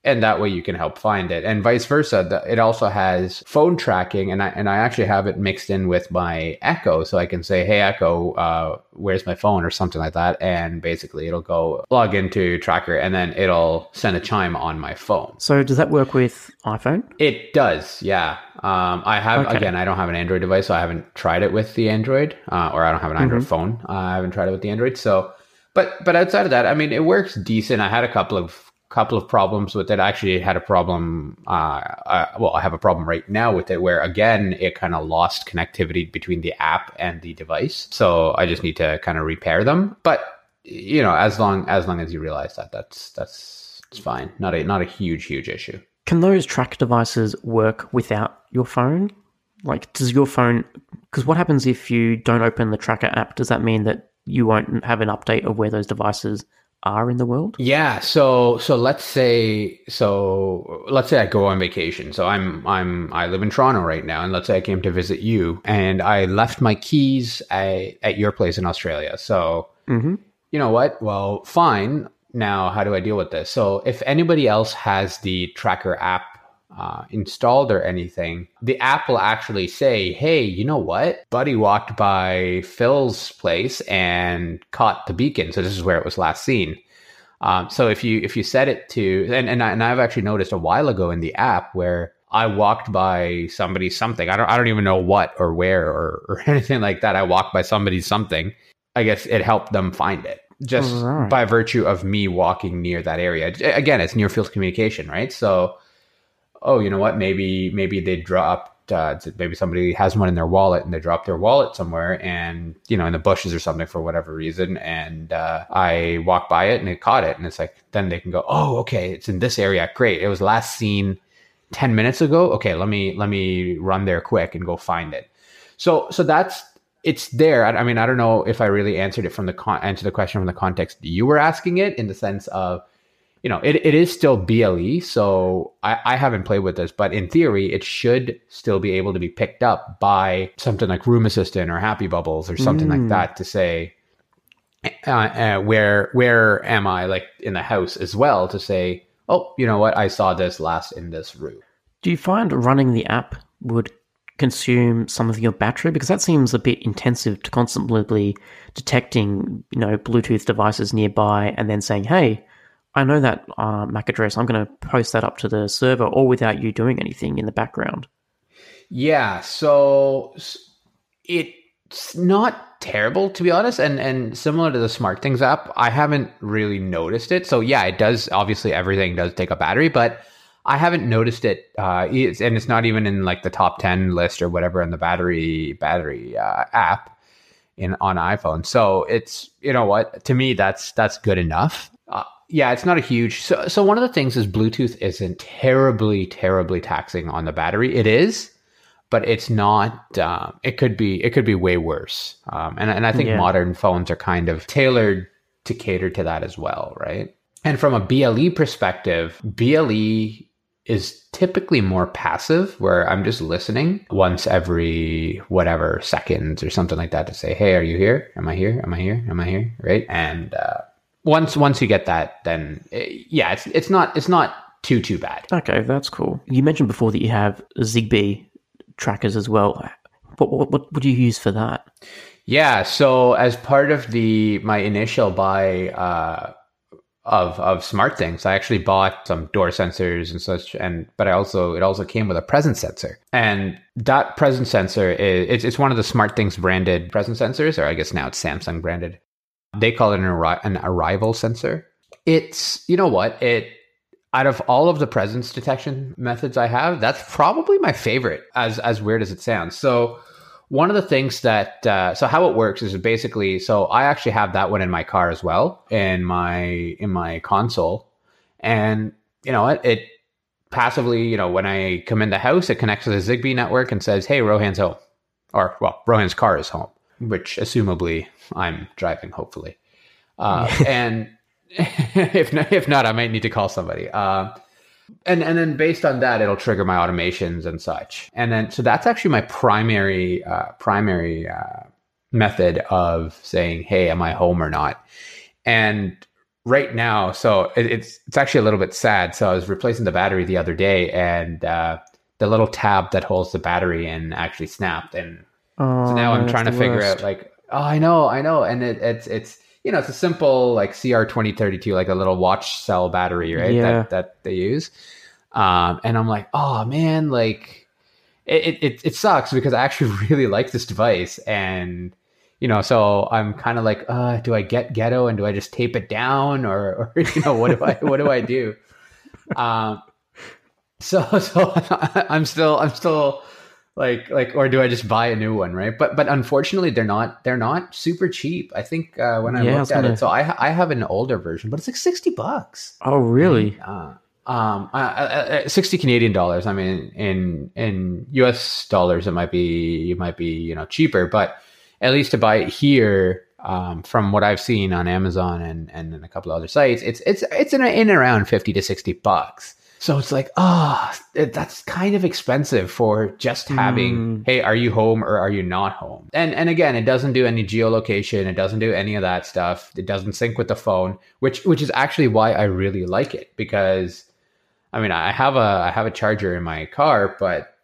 B: and that way you can help find it and vice versa The- it also has phone tracking and i and i actually have it mixed in with my echo so i can say hey echo uh, where's my phone or something like that and basically it'll go log into TrackR and then it'll send a chime on my phone
A: So does that work with iPhone?
B: it does yeah um, i have
A: Okay.
B: again i don't have an android device so i haven't tried it with the android uh, or i don't have an android phone uh, i haven't tried it with the android so but but outside of that i mean it works decent i had a couple of couple of problems with it I actually had a problem uh, uh well i have a problem right now with it where again it kind of lost connectivity between the app and the device so i just need to kind of repair them but you know as long as long as you realize that that's that's it's fine not a not a huge huge issue
A: Can those track devices work without your phone? Like, does your phone? Because what happens if you don't open the TrackR app? Does that mean that you won't have an update of where those devices are in the world?
B: Yeah, so so let's say so let's say I go on vacation. So I'm I'm I live in Toronto right now, and let's say I came to visit you, and I left my keys at, at your place in Australia. So
A: Mm-hmm.
B: you know what? Well, fine. Now, how do I deal with this? So if anybody else has the TrackR app uh, installed or anything, the app will actually say, "Hey, you know what? Buddy walked by Phil's place and caught the beacon. So this is where it was last seen." Um, so if you if you set it to and and, I, and I've actually noticed a while ago in the app where I walked by somebody something. I don't I don't even know what or where or, or (laughs) anything like that. I walked by somebody something. I guess it helped them find it just
A: Right.
B: by virtue of me walking near that area. Again, it's near field communication, right? So, oh, you know what? Maybe maybe they dropped. Uh, maybe somebody has one in their wallet and they dropped their wallet somewhere and you know in the bushes or something for whatever reason. And uh, i walked by it and it caught it. And it's like then they can go oh okay it's in this area. Great. It was last seen 10 minutes ago. Okay let me let me run there quick and go find it. So so that's it's there. I, I mean i don't know if i really answered it from the con- answer the question from the context you were asking it in the sense of you know it, it is still ble so I, I haven't played with this but in theory it should still be able to be picked up by something like room assistant or happy bubbles or something like
A: Mm.
B: that to say uh, uh, where where am i like in the house as well to say oh you know what i saw this last in this room
A: Do you find running the app would consume some of your battery? Because that seems a bit intensive to constantly detecting, you know, Bluetooth devices nearby and then saying, "Hey, I know that uh, MAC address. I'm going to post that up to the server," all without you doing anything in the background.
B: Yeah, so it's not terrible to be honest, and and similar to the SmartThings app, I haven't really noticed it. So yeah, it does. Obviously, everything does take a battery, but I haven't noticed it. Uh, it's, and it's not even in like the top ten list or whatever in the battery battery uh, app in on iPhone. So it's you know what to me that's that's good enough. Yeah, it's not a huge. So so one of the things is Bluetooth isn't terribly terribly taxing on the battery. It is, but it's not. Uh, it could be it could be way worse. Um, and and I think
A: Yeah.
B: modern phones are kind of tailored to cater to that as well, right? And from a BLE perspective, BLE is typically more passive where I'm just listening once every whatever seconds or something like that to say, "Hey, are you here? Am I here? Am I here? Am I here?" right? And uh, once once you get that then eh, yeah, it's it's not it's not too too bad.
A: Okay, that's cool. You mentioned before that you have Zigbee trackers as well. What what, what would you use for that?
B: Yeah, so as part of the my initial buy uh, of of SmartThings, I actually bought some door sensors and such, and but I also it also came with a presence sensor, and that presence sensor is it's, it's one of the SmartThings branded presence sensors, or I guess now it's Samsung branded. They call it an arri- an arrival sensor. It's you know what it out of all of the presence detection methods I have, that's probably my favorite. As as weird as it sounds, so one of the things that uh, so how it works is basically so I actually have that one in my car as well in my in my console, and you know it, it passively you know when I come in the house it connects to the Zigbee network and says hey Rohan's home, or well Rohan's car is home. which assumably I'm driving, hopefully. Uh, (laughs) and (laughs) if not, if not, I might need to call somebody. Uh, and and then based on that, it'll trigger my automations and such. And then so that's actually my primary uh, primary uh, method of saying, "Hey, am I home or not?" And right now, so it, it's it's actually a little bit sad. So I was replacing the battery the other day, and uh, the little tab that holds the battery in actually snapped, and
A: Oh,
B: so now I'm trying to figure
A: worst.
B: out like, oh, I know, I know, and it, it's it's you know it's a simple like CR twenty thirty two like a little watch cell battery, right?
A: Yeah.
B: That that they use, um, and I'm like, oh man, like it it it sucks because I actually (laughs) really like this device and. You know, so I'm kind of like, uh, do I get ghetto and do I just tape it down or, (laughs) or you know, what do I, what do I do? Um, so, (laughs) so I'm still, I'm still like, like, or do I just buy a new one? Right. But, but unfortunately they're not, they're not super cheap. I think, uh, when I
A: Yeah,
B: looked
A: was
B: at
A: gonna-
B: it, so I, I have an older version, but it's like 60 bucks.
A: Oh, really?
B: Uh, um, uh, uh, uh, 60 Canadian dollars. I mean, in, in US dollars, it might be, it might be, you know, cheaper, but at least to buy it here, um, from what I've seen on Amazon and, and a couple of other sites, it's, it's, it's in, in around 50 to 60 bucks. So it's like, oh, it- that's kind of expensive for just having,
A: Mm.
B: hey, are you home or are you not home? And and again, it doesn't do any geolocation, it doesn't do any of that stuff. It doesn't sync with the phone, which which is actually why I really like it because I mean, I have a I have a charger in my car, but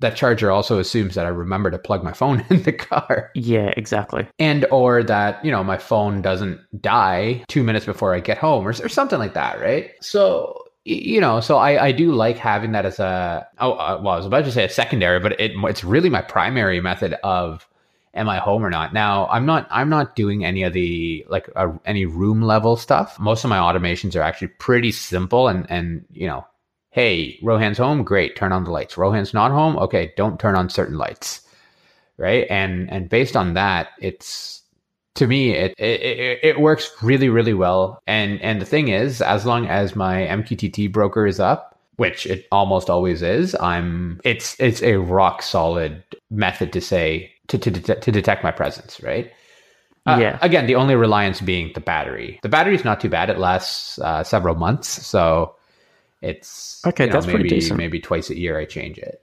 B: that charger also assumes that I remember to plug my phone (laughs) in the car
A: Yeah, exactly.
B: and or that you know my phone doesn't die two minutes before I get home or, or something like that, right? So you know, so I, I do like having that as a oh uh, well I was about to say a secondary, but it it's really my primary method of am I home or not. Now I'm not I'm not doing any of the like uh, any room level stuff. Most of my automations are actually pretty simple and and you know hey, Rohan's home, great, turn on the lights. Rohan's not home, okay, don't turn on certain lights. Right? And and based on that, it's to me it it, it, works really, really well. And and the thing is, as long as my MQTT broker is up, which it almost always is, I'm it's it's a rock solid method to say to to, det- to detect my presence, right? Uh,
A: Yeah.
B: Again, the only reliance being the battery. The battery is not too bad. It lasts uh, several months, so it's
A: Okay,
B: you know,
A: that's pretty
B: maybe
A: decent.
B: maybe twice a year I change it.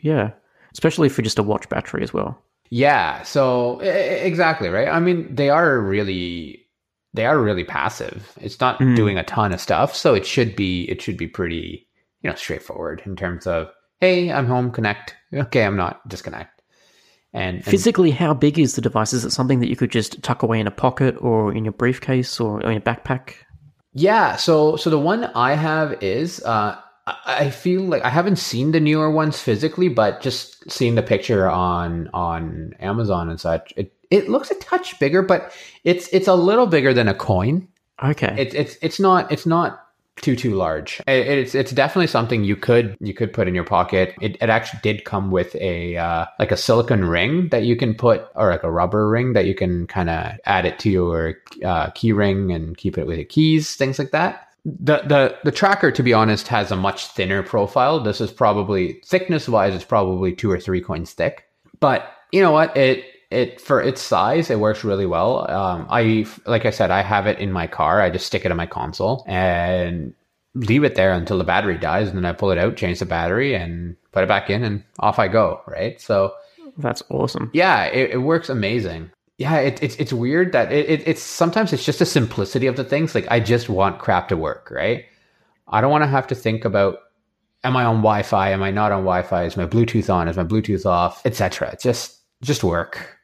A: Yeah. Especially for just a watch battery as well.
B: Yeah, so exactly right. I mean, they are really they are really passive. It's not
A: Mm.
B: doing a ton of stuff, so it should be it should be pretty you know straightforward in terms of hey, I'm home, connect. Okay, I'm not disconnect. And, and
A: Physically, how big is the device? Is it something that you could just tuck away in a pocket or in your briefcase or in a backpack?
B: Yeah, so so the one I have is uh I feel like I haven't seen the newer ones physically, but just seeing the picture on on Amazon and such, it it looks a touch bigger, but it's it's a little bigger than a coin.
A: Okay.
B: It's it's it's not it's not too too large. It, it's it's definitely something you could you could put in your pocket. It it actually did come with a uh, like a silicone ring that you can put or like a rubber ring that you can kind of add it to your uh, key ring and keep it with your keys, things like that. The the the tracker, to be honest, has a much thinner profile. This is probably thickness wise, it's probably two or three coins thick. But you know what? It it for its size, it works really well. Um, I like I said, I have it in my car. I just stick it in my console and leave it there until the battery dies, and then I pull it out, change the battery, and put it back in, and off I go. Right. So
A: That's awesome.
B: yeah, it, it works amazing. Yeah, it, it's it's weird that it, it, it's sometimes it's just the simplicity of the things. Like I just want crap to work, right? I don't want to have to think about am I on Wi-Fi? Am I not on Wi-Fi? Is my Bluetooth on? Is my Bluetooth off? Etc. Just just work.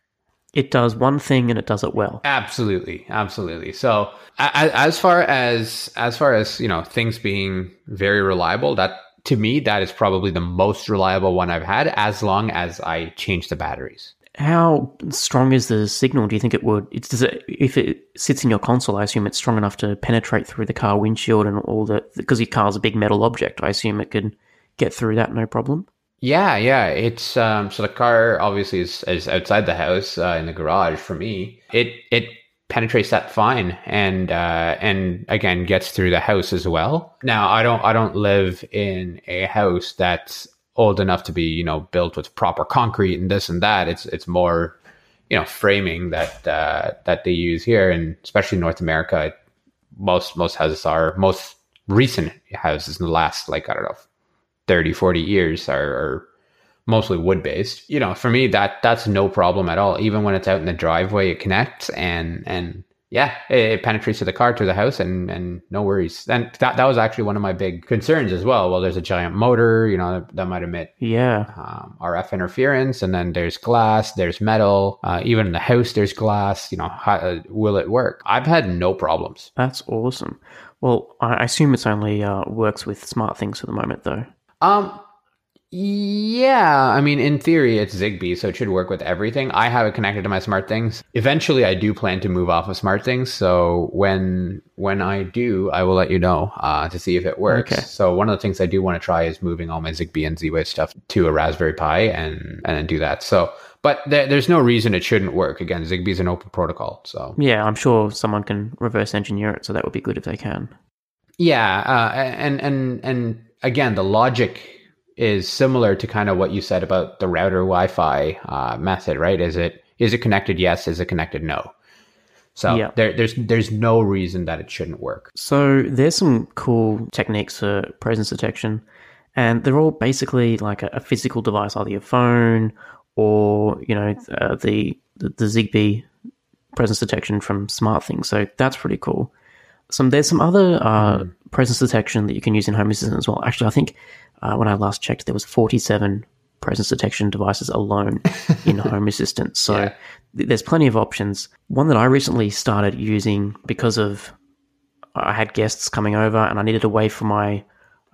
A: It does one thing and it does it well.
B: Absolutely, absolutely. So as far as as far as you know, things being very reliable, that to me that is probably the most reliable one I've had. As long as I change the batteries.
A: How strong is the signal? Do you think it would? It's, does it, if it sits in your console, I assume it's strong enough to penetrate through the car windshield and all the because your car's a big metal object. I assume it could get through that no problem.
B: Yeah, yeah. It's um so the car obviously is, is outside the house uh, in the garage for me. It it penetrates that fine and uh and again gets through the house as well. Now I don't I don't live in a house that's old enough to be, you know, built with proper concrete and this and that. It's it's more you know framing that uh, that they use here, and especially North America. Most most houses are most recent houses in the last like I don't know 30, 40 years are, are mostly wood based. You know, for me that that's no problem at all. Even when it's out in the driveway, it connects and and yeah, it, penetrates to the car to the house and and no worries. And that that was actually one of my big concerns as well. Well, there's a giant motor, you know, that, that might emit
A: yeah
B: um, RF interference, and then there's glass, there's metal. Uh, even in the house, there's glass. You know, how, uh, will it work? I've had no problems.
A: That's awesome. Well, I assume it's only uh, works with SmartThings for the moment, though.
B: Um, yeah, I mean, in theory, it's Zigbee, so it should work with everything. I have it connected to my SmartThings. Eventually, I do plan to move off of SmartThings, so when when I do, I will let you know uh, to see if it works. Okay. So one of the things I do want to try is moving all my Zigbee and Z-Wave stuff to a Raspberry Pi and and do that. So, but there, there's no reason it shouldn't work. Again, Zigbee is an open protocol, so
A: yeah, I'm sure someone can reverse engineer it, so that would be good if they can.
B: Yeah, uh, and and and again, the logic is similar to kind of what you said about the router Wi-Fi uh, method, right? Is it is it connected? Yes. Is it connected? No. So yeah. there, there's there's no reason that it shouldn't work.
A: So there's some cool techniques for presence detection, and they're all basically like a, a physical device, either your phone or you know uh, the, the the Zigbee presence detection from SmartThings. So that's pretty cool. Some there's some other uh, mm. presence detection that you can use in Home Assistant as well. Actually, I think uh, when I last checked, there was 47 presence detection devices alone (laughs) in Home Assistant. So yeah. th- there's plenty of options. One that I recently started using because of I had guests coming over and I needed a way for my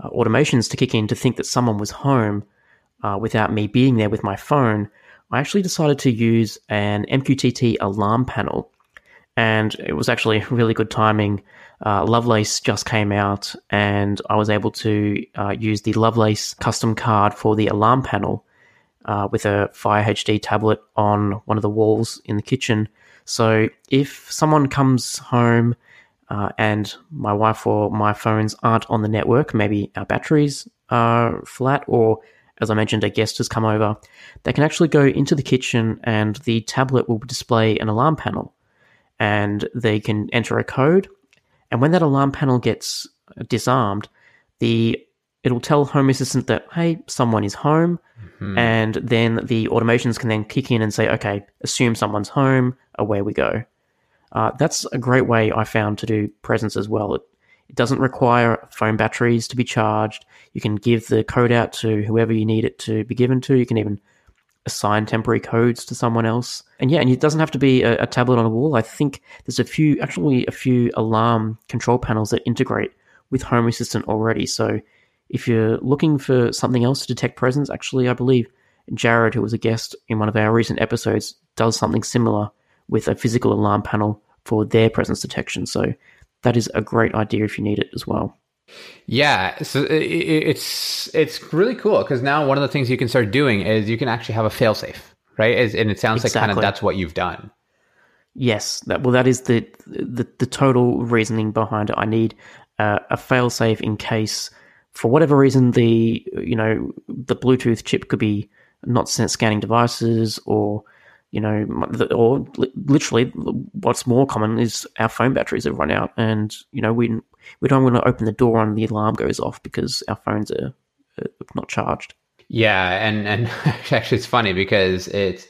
A: uh, automations to kick in to think that someone was home uh, without me being there with my phone. I actually decided to use an MQTT alarm panel. And it was actually (laughs) really good timing uh, Lovelace just came out, and I was able to uh, use the Lovelace custom card for the alarm panel uh, with a Fire HD tablet on one of the walls in the kitchen. So if someone comes home uh, and my wife or my phones aren't on the network, maybe our batteries are flat, or as I mentioned, a guest has come over, they can actually go into the kitchen and the tablet will display an alarm panel. And they can enter a code and when that alarm panel gets disarmed, the it'll tell Home Assistant that hey, someone is home, mm-hmm. and then the automations can then kick in and say, okay, assume someone's home, away we go. Uh, that's a great way I found to do presence as well. It, it doesn't require phone batteries to be charged. You can give the code out to whoever you need it to be given to. You can even assign temporary codes to someone else. And yeah, and it doesn't have to be a, a, tablet on a wall. I think there's a few, actually, a few alarm control panels that integrate with Home Assistant already. So if you're looking for something else to detect presence, actually, I believe Jared, who was a guest in one of our recent episodes, does something similar with a physical alarm panel for their presence detection. So that is a great idea if you need it as well.
B: Yeah, so it's it's really cool because now one of the things you can start doing is you can actually have a failsafe, right? and it sounds exactly. like kind of that's what you've done.
A: Yes, that, well, that is the, the the total reasoning behind it. I need uh, a failsafe in case, for whatever reason, the you know the Bluetooth chip could be not scanning devices, or you know, or literally, what's more common is our phone batteries have run out, and you know we we don't want to open the door and the alarm goes off because our phones are, are not charged.
B: Yeah, and and (laughs) actually it's funny because it's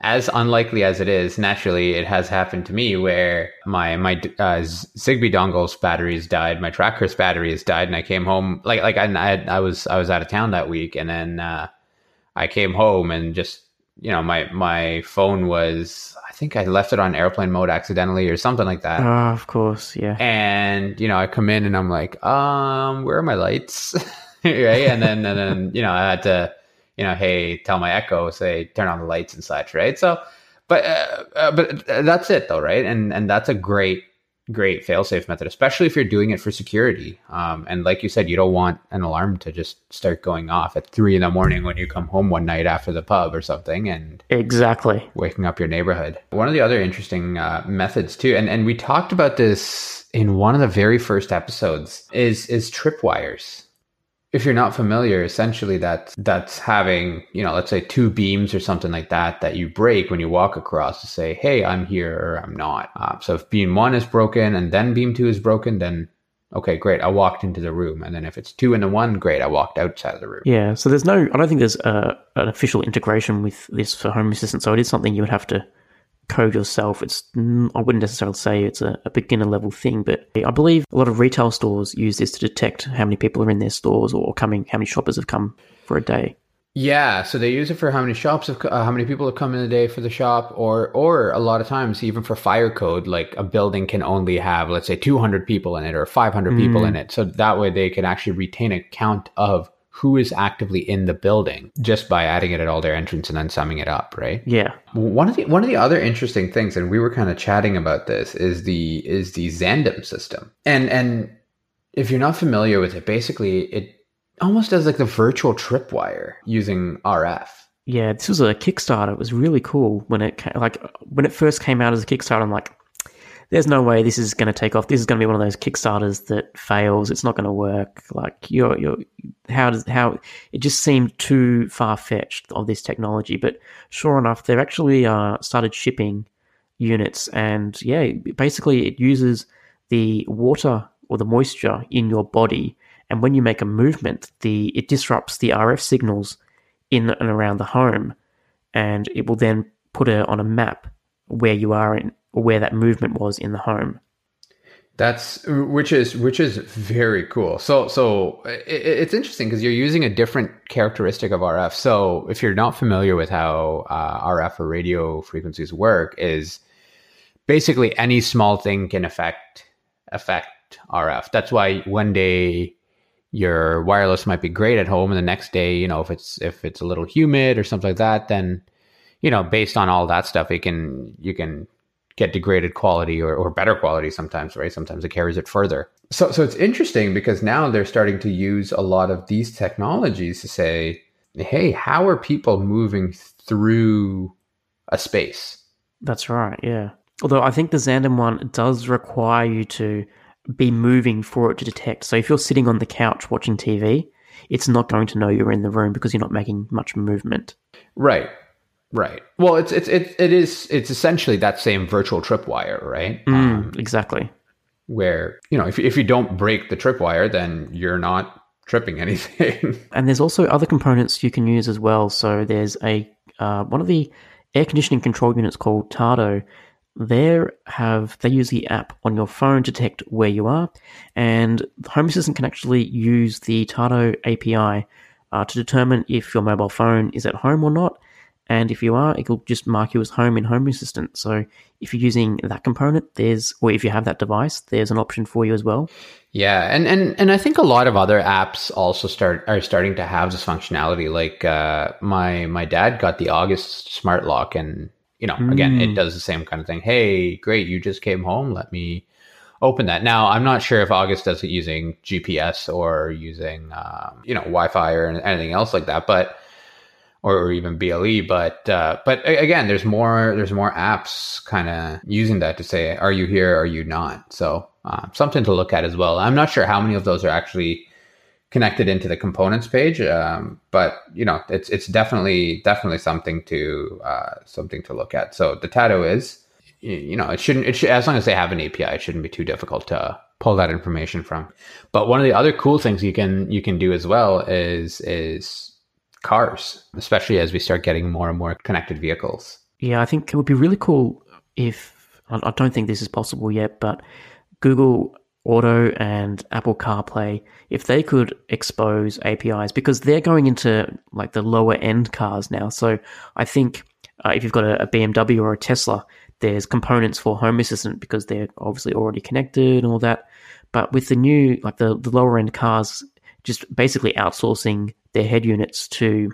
B: as unlikely as it is. Naturally, it has happened to me where my my uh, Zigbee dongle's batteries died, my tracker's batteries died, and I came home like like I I, I was I was out of town that week, and then uh, I came home and just you know my my phone was I think I left it on airplane mode accidentally or something like that.
A: Oh, of course, yeah.
B: And you know, I come in and I'm like, um, where are my lights? (laughs) right? And then and then you know, I had to, you know, hey, tell my Echo, say, turn on the lights and such, right? So, but uh, uh, but that's it though, right? And and that's a great great failsafe method, especially if you're doing it for security. Um, and like you said, you don't want an alarm to just start going off at three in the morning when you come home one night after the pub or something, and
A: exactly
B: waking up your neighborhood. One of the other interesting uh, methods too, and and we talked about this in one of the very first episodes, is is tripwires. If you're not familiar, essentially that that's having, you know, let's say two beams or something like that that you break when you walk across to say, hey, I'm here or I'm not. Uh, so if beam one is broken and then beam two is broken, then okay, great, I walked into the room. And then if it's two and a one, great, I walked outside of the room.
A: Yeah, so there's no, I don't think there's a, an official integration with this for Home Assistant. So it is something you would have to code yourself. It's I wouldn't necessarily say it's a, a, beginner level thing, but I believe a lot of retail stores use this to detect how many people are in their stores or coming, how many shoppers have come for a day.
B: Yeah, so they use it for how many shops, have, uh, how many people have come in a day for the shop, or or a lot of times even for fire code, like a building can only have let's say 200 people in it or 500 mm. people in it, so that way they can actually retain a count of who is actively in the building just by adding it at all their entrance and then summing it up, right?
A: Yeah.
B: One of the one of the other interesting things, and we were kind of chatting about this, is the is the Xandem system. And and if you're not familiar with it, basically it almost does like the virtual tripwire using RF.
A: Yeah, this was a Kickstarter. It was really cool when it came, like when it first came out as a Kickstarter. I'm like, there's no way this is going to take off. This is going to be one of those Kickstarters that fails. It's not going to work. Like you're, you're, how does how it just seemed too far fetched of this technology. But sure enough, they've actually uh, started shipping units, and yeah, basically it uses the water or the moisture in your body, and when you make a movement, the it disrupts the RF signals in and around the home, and it will then put it on a map where you are in or where that movement was in the home.
B: That's which is which is very cool. So so it, it's interesting because you're using a different characteristic of RF. So if you're not familiar with how uh, RF or radio frequencies work, is basically any small thing can affect affect RF. That's why one day your wireless might be great at home, and the next day, you know, if it's if it's a little humid or something like that, then you know, based on all that stuff, it can you can get degraded quality or, or better quality sometimes, right? Sometimes it carries it further. So, so it's interesting because now they're starting to use a lot of these technologies to say, hey, how are people moving through a space?
A: That's right, yeah. Although I think the Xandem one does require you to be moving for it to detect. So if you're sitting on the couch watching TV, it's not going to know you're in the room because you're not making much movement.
B: Right. Right. Well, it's it's it, it is it's essentially that same virtual tripwire, right?
A: Mm, um, exactly.
B: Where you know if if you don't break the tripwire, then you're not tripping (laughs) anything.
A: and there's also other components you can use as well. So there's a uh, one of the air conditioning control units called Tado. There have they use the app on your phone to detect where you are, and the Home Assistant can actually use the Tado API uh, to determine if your mobile phone is at home or not and if you are, it'll just mark you as home in Home Assistant. So if you're using that component, there's, or if you have that device, there's an option for you as well.
B: Yeah, and and and I think a lot of other apps also start are starting to have this functionality. Like uh, my my dad got the August smart lock, and you know, mm. again, it hmm. does the same kind of thing. Hey, great, you just came home. Let me open that. Now, I'm not sure if August does it using GPS or using um, you know Wi-Fi or anything else like that, but or, even BLE. But uh, but again, there's more there's more apps kind of using that to say, are you here? Are you not? So uh, something to look at as well. I'm not sure how many of those are actually connected into the components page, um, but you know, it's it's definitely definitely something to uh, something to look at. So the Tado is, you know, it shouldn't it should, as long as they have an API, it shouldn't be too difficult to pull that information from. But one of the other cool things you can you can do as well is is cars, especially as we start getting more and more connected vehicles.
A: Yeah, I think it would be really cool if I don't think this is possible yet, but Google Auto and Apple CarPlay, if they could expose APIs, because they're going into like the lower end cars now. So I think uh, if you've got a, a BMW or a Tesla, there's components for Home Assistant because they're obviously already connected and all that. But with the new, like the, the lower end cars, just basically outsourcing their head units to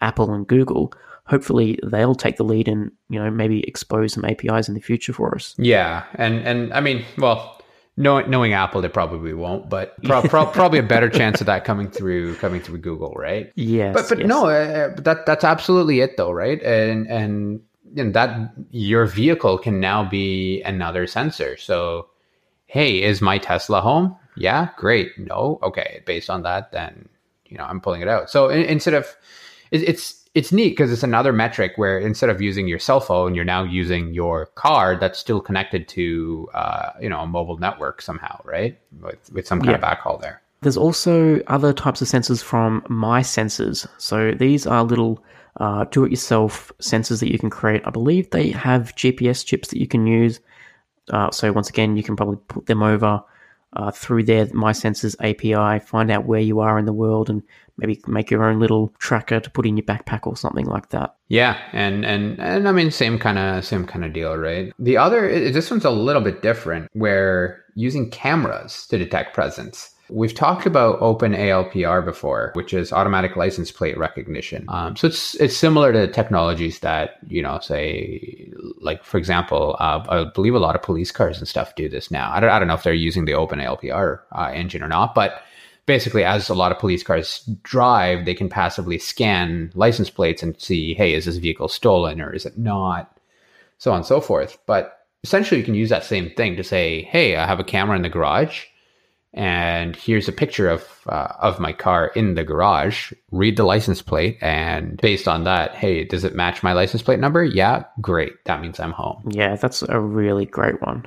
A: Apple and Google, hopefully they'll take the lead and you know maybe expose some APIs in the future for us.
B: Yeah, and and I mean, well, knowing, knowing Apple, they probably won't, but (laughs) pro- pro- probably a better chance of that coming through coming through Google, right?
A: Yes,
B: but but
A: yes.
B: no, uh, that that's absolutely it though, right? And and you know, that your vehicle can now be another sensor. So, hey, is my Tesla home? Yeah, great. No, okay. Based on that, then you know I'm pulling it out. So in, instead of it, it's it's neat because it's another metric where instead of using your cell phone, you're now using your card that's still connected to uh, you know a mobile network somehow, right? With with some kind of backhaul there.
A: There's also other types of sensors from MySensors. So these are little uh, do-it-yourself sensors that you can create. I believe they have GPS chips that you can use. Uh, so once again, you can probably put them over uh, through their MySensors API, find out where you are in the world, and maybe make your own little tracker to put in your backpack or something like that.
B: Yeah, and and and I mean same kind of same kind of deal, right? The other this one's a little bit different, where using cameras to detect presence. We've talked about OpenALPR before, which is automatic license plate recognition. Um, so it's it's similar to technologies that you know, say, like for example, uh, I believe a lot of police cars and stuff do this now. I don't, I don't know if they're using the OpenALPR uh, engine or not, but basically, as a lot of police cars drive, they can passively scan license plates and see, hey, is this vehicle stolen or is it not, so on and so forth. But essentially, you can use that same thing to say, hey, I have a camera in the garage and here's a picture of uh, of my car in the garage. Read the license plate and based on that hey does it match my license plate number? Yeah great. That means i'm home.
A: Yeah that's a really great one.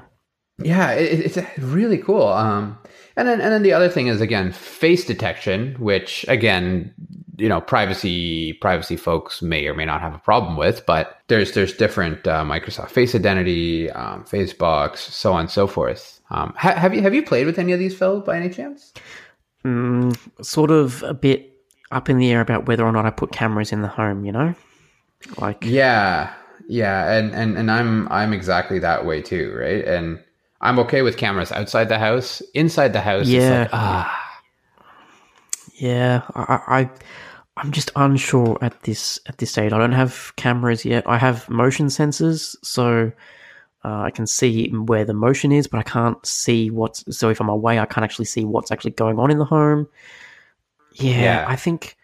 B: Yeah it, it's really cool. Um and then and then the other thing is again face detection which again you know privacy privacy folks may or may not have a problem with but there's there's different uh, microsoft face identity um, facebox so on and so forth um, ha- have you have you played with any of these phil by any chance?
A: Mm, sort of a bit up in the air about whether or not i put cameras in the home you know? Like
B: yeah yeah and and and i'm i'm exactly that way too right? And i'm okay with cameras outside the house. Inside the house
A: yeah
B: like, ah.
A: Yeah, I, I I'm just unsure at this at this stage. I don't have cameras yet. I have motion sensors, so uh, I can see where the motion is, but I can't see what's. So if I'm away, I can't actually see what's actually going on in the home. Yeah, yeah. I think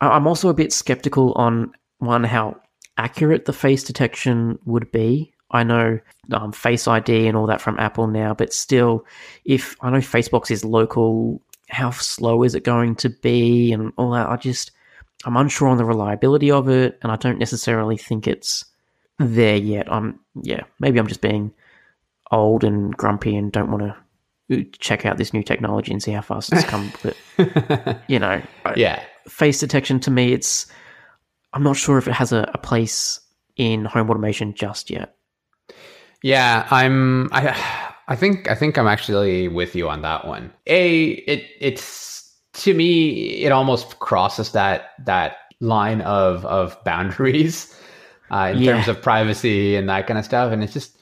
A: I'm also a bit skeptical on one how accurate the face detection would be. I know um, Face ID and all that from Apple now, but still, if I know Facebox is local, how slow is it going to be and all that? I just I'm unsure on the reliability of it, and I don't necessarily think it's there yet. I'm yeah, maybe I'm just being old and grumpy and don't want to check out this new technology and see how fast it's come. (laughs) But you know,
B: yeah,
A: face detection to me, it's I'm not sure if it has a, a place in home automation just yet.
B: Yeah, I'm. I I think I think I'm actually with you on that one. A it it's to me, it almost crosses that that line of of boundaries uh, in yeah. terms of privacy and that kind of stuff. And it's just,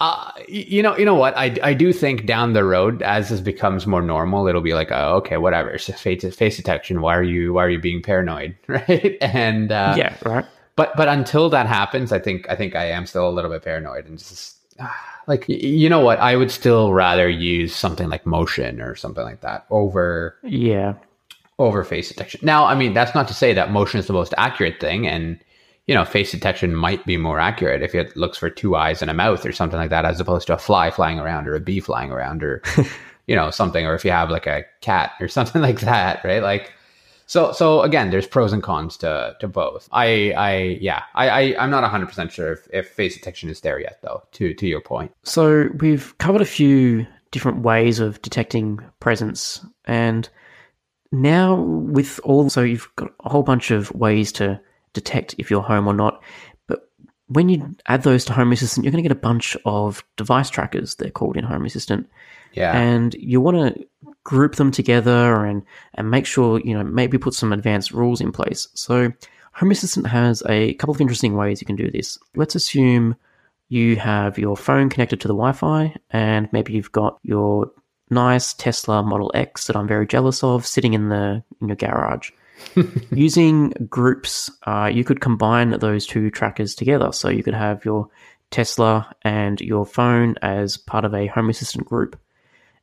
B: uh, you know, you know what? I, I do think down the road, as this becomes more normal, it'll be like, oh, okay, whatever. It's face, face detection. Why are you why are you being paranoid, (laughs) right? And uh,
A: yeah, right.
B: But but until that happens, I think I think I am still a little bit paranoid and just. Uh, (sighs) like you know what i would still rather use something like motion or something like that over
A: yeah
B: over face detection now i mean that's not to say that motion is the most accurate thing and you know face detection might be more accurate if it looks for two eyes and a mouth or something like that as opposed to a fly flying around or a bee flying around or (laughs) you know something or if you have like a cat or (laughs) something like that right like so so again, there's pros and cons to to both. I I yeah I, I I'm not 100 percent sure if, if face detection is there yet though. To to your point.
A: So we've covered a few different ways of detecting presence, and now with all so you've got a whole bunch of ways to detect if you're home or not. But when you add those to Home Assistant, you're going to get a bunch of device trackers. They're called in Home Assistant.
B: Yeah.
A: And you want to group them together and, and make sure, you know, maybe put some advanced rules in place. So Home Assistant has a couple of interesting ways you can do this. Let's assume you have your phone connected to the Wi Fi and maybe you've got your nice Tesla Model X that I'm very jealous of sitting in the in your garage. (laughs) Using groups, uh, you could combine those two trackers together. So you could have your Tesla and your phone as part of a Home Assistant group.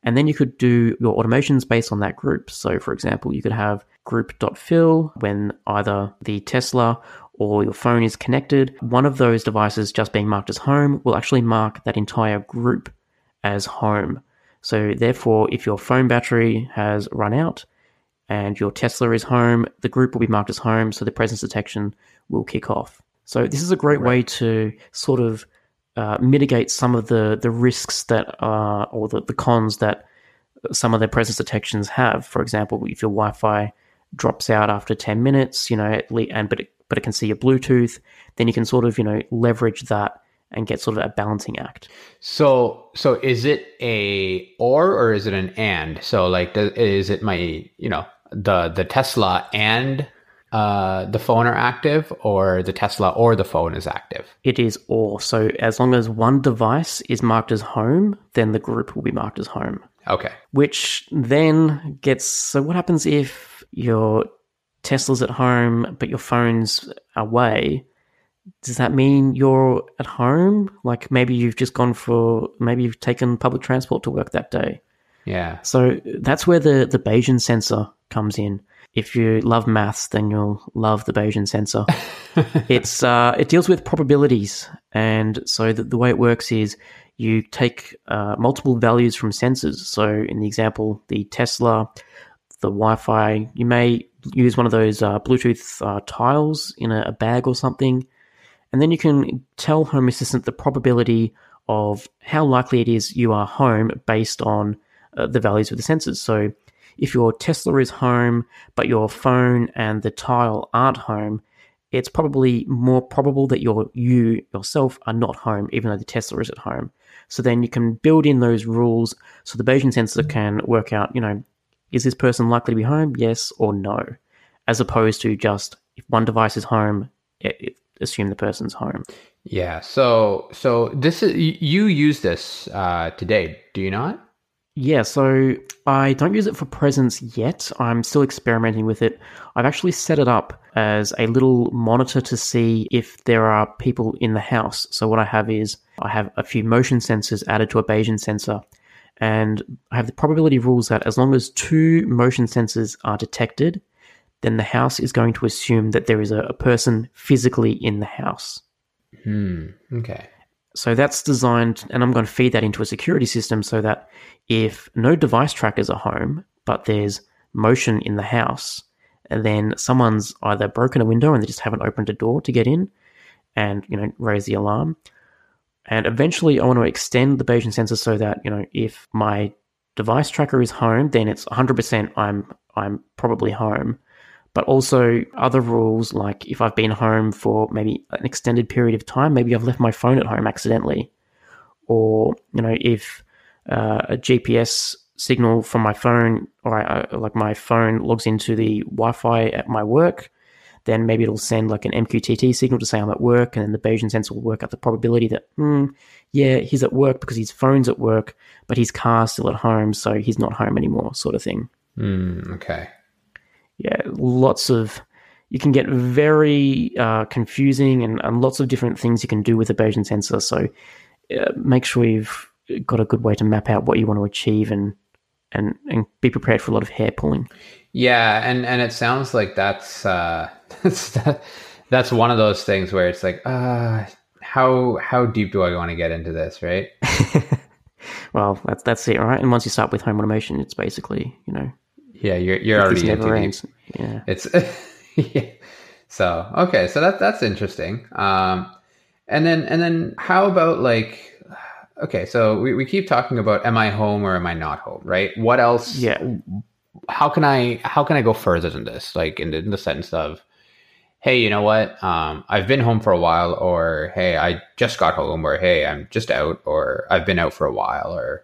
A: And then you could do your automations based on that group. So, for example, you could have group.phil when either the Tesla or your phone is connected. One of those devices just being marked as home will actually mark that entire group as home. So, therefore, if your phone battery has run out, and your Tesla is home, the group will be marked as home, so the presence detection will kick off. So this is a great way to sort of uh, mitigate some of the the risks that are or the, the cons that some of their presence detections have. For example, if your Wi-Fi drops out after 10 minutes, you know, and but it, but it can see your Bluetooth, then you can sort of, you know, leverage that and get sort of a balancing act.
B: So, so is it a or or is it an and? So, like, is it my, you know, the the Tesla and uh, the phone are active, or the Tesla or the phone is active?
A: It is or. So, as long as one device is marked as home, then the group will be marked as home.
B: Okay.
A: Which then gets. So, what happens if your Tesla's at home, but your phone's away? Does that mean you're at home? Like maybe you've just gone for, maybe you've taken public transport to work that day.
B: Yeah.
A: So that's where the, the Bayesian sensor comes in. If you love maths, then you'll love the Bayesian sensor. (laughs) it's uh, it deals with probabilities, and so the, the way it works is you take uh, multiple values from sensors. So in the example, the Tesla, the Wi-Fi, you may use one of those uh, Bluetooth uh, tiles in a, a, bag or something, and then you can tell Home Assistant the probability of how likely it is you are home based on uh, the values of the sensors. So if your Tesla is home, but your phone and the tile aren't home, it's probably more probable that your you yourself are not home, even though the Tesla is at home. So then you can build in those rules so the Bayesian sensor can work out, you know, is this person likely to be home? Yes or no, as opposed to just if one device is home, it, it, assume the person's home.
B: Yeah. So so this is you use this uh, today, do you not?
A: Yeah, so I don't use it for presence yet. I'm still experimenting with it. I've actually set it up as a little monitor to see if there are people in the house. So what I have is I have a few motion sensors added to a Bayesian sensor, and I have the probability rules that as long as two motion sensors are detected, then the house is going to assume that there is a, a person physically in the house.
B: Hmm. Okay.
A: So that's designed, and I'm going to feed that into a security system so that if no device trackers are home, but there's motion in the house, then someone's either broken a window and they just haven't opened a door to get in and, you know, raise the alarm. And eventually I want to extend the Bayesian sensor so that, you know, if my device tracker is home, then it's 100% I'm, I'm probably home but also other rules like if I've been home for maybe an extended period of time, maybe I've left my phone at home accidentally, or you know if uh, a GPS signal from my phone or I, uh, like my phone logs into the Wi-Fi at my work, then maybe it'll send like an MQTT signal to say I'm at work, and then the Bayesian sensor will work out the probability that hmm, yeah he's at work because his phone's at work, but his car's still at home, so he's not home anymore, sort of thing.
B: Mm, okay
A: yeah, lots of you can get very uh, confusing and, and, lots of different things you can do with a Bayesian sensor. So uh, make sure you've got a good way to map out what you want to achieve and and and be prepared for a lot of hair pulling.
B: Yeah, and and it sounds like that's uh, (laughs) that's that, that's one of those things where it's like, uh, how how deep do I want to get into this, right? (laughs)
A: well, that's that's it, right? And once you start with home automation, it's basically you know
B: yeah, you're you're already into ends.
A: Yeah,
B: it's (laughs) yeah. so okay. So that that's interesting. Um, and then and then how about like okay? So we, we keep talking about am I home or am I not home? Right? What else?
A: Yeah.
B: How can I how can I go further than this? Like in the, in the sense of hey, you know what? Um, I've been home for a while, or hey, I just got home, or hey, I'm just out, or I've been out for a while, or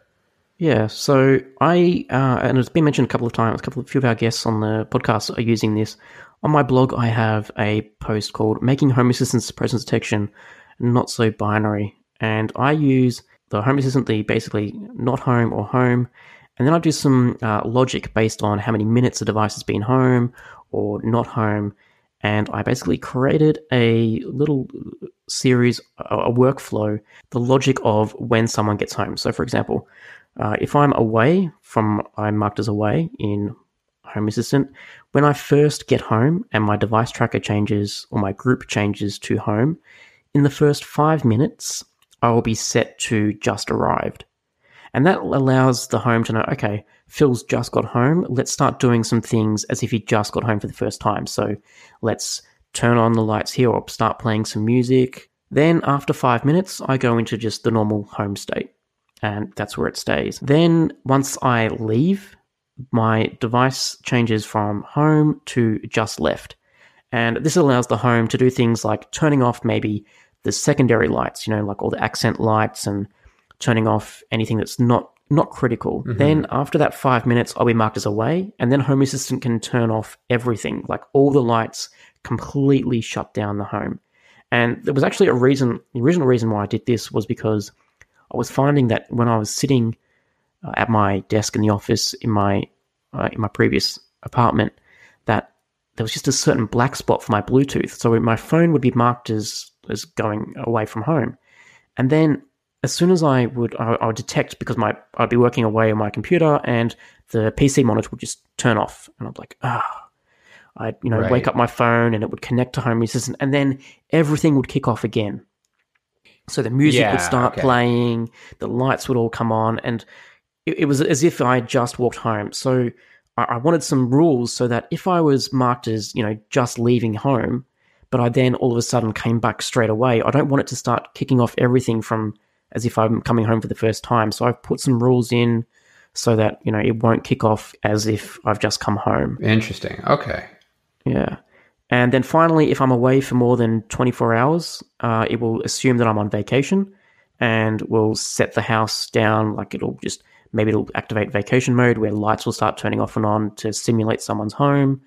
A: yeah, so I, uh, and it's been mentioned a couple of times, a couple of few of our guests on the podcast are using this. On my blog, I have a post called Making Home Assistant's Presence Detection Not So Binary. And I use the Home Assistant, the basically not home or home, and then I do some uh, logic based on how many minutes a device has been home or not home. And I basically created a little series, a workflow, the logic of when someone gets home. So, for example, uh, if I'm away from, I'm marked as away in Home Assistant, when I first get home and my device tracker changes or my group changes to home, in the first five minutes, I will be set to just arrived. And that allows the home to know, okay, Phil's just got home. Let's start doing some things as if he just got home for the first time. So let's turn on the lights here or start playing some music. Then after five minutes, I go into just the normal home state and that's where it stays. Then once I leave, my device changes from home to just left. And this allows the home to do things like turning off maybe the secondary lights, you know, like all the accent lights and turning off anything that's not not critical. Mm-hmm. Then after that five minutes, I'll be marked as away, and then Home Assistant can turn off everything, like all the lights, completely shut down the home. And there was actually a reason. The original reason why I did this was because I was finding that when I was sitting uh, at my desk in the office in my uh, in my previous apartment, that there was just a certain black spot for my Bluetooth. So my phone would be marked as as going away from home, and then as soon as I would, I, I, would detect because my I'd be working away on my computer and the PC monitor would just turn off, and I'm like, ah. Oh. I'd you know right. wake up my phone and it would connect to Home Assistant, and then everything would kick off again. So the music yeah, would start okay. playing, the lights would all come on, and it, it was as if I just walked home. So I, I wanted some rules so that if I was marked as you know just leaving home, but I then all of a sudden came back straight away, I don't want it to start kicking off everything from as if I'm coming home for the first time. So I've put some rules in so that, you know, it won't kick off as if I've just come home.
B: Interesting. Okay.
A: Yeah. And then finally, if I'm away for more than 24 hours, uh, it will assume that I'm on vacation and will set the house down. Like it'll just, maybe it'll activate vacation mode where lights will start turning off and on to simulate someone's home.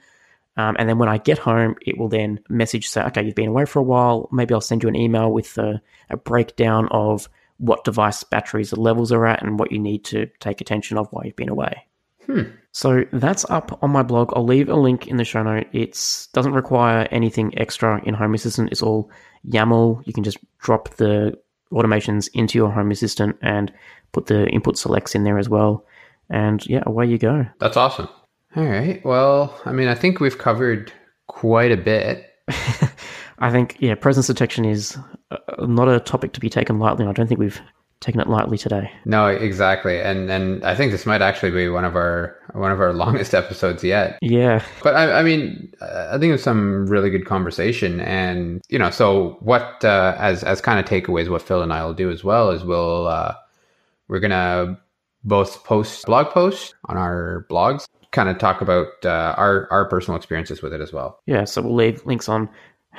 A: Um, and then when I get home, it will then message say, okay, you've been away for a while. Maybe I'll send you an email with a, a breakdown of what device batteries levels are at and what you need to take attention of while you've been away.
B: Hmm.
A: So that's up on my blog. I'll leave a link in the show note. It doesn't require anything extra in Home Assistant. It's all YAML. You can just drop the automations into your Home Assistant and put the input selects in there as well. And yeah, away you go.
B: That's awesome. All right. Well, I mean, I think we've covered quite a bit. (laughs)
A: I think yeah, presence detection is uh, not a topic to be taken lightly. I don't think we've taken it lightly today.
B: No, exactly, and and I think this might actually be one of our one of our (laughs) longest episodes yet.
A: Yeah,
B: but I, I mean, I think it's some really good conversation, and you know, so what uh, as as kind of takeaways, what Phil and I will do as well is we'll uh, we're gonna both post blog posts on our blogs kind of talk about uh, our our personal experiences with it as well.
A: Yeah, so we'll leave links on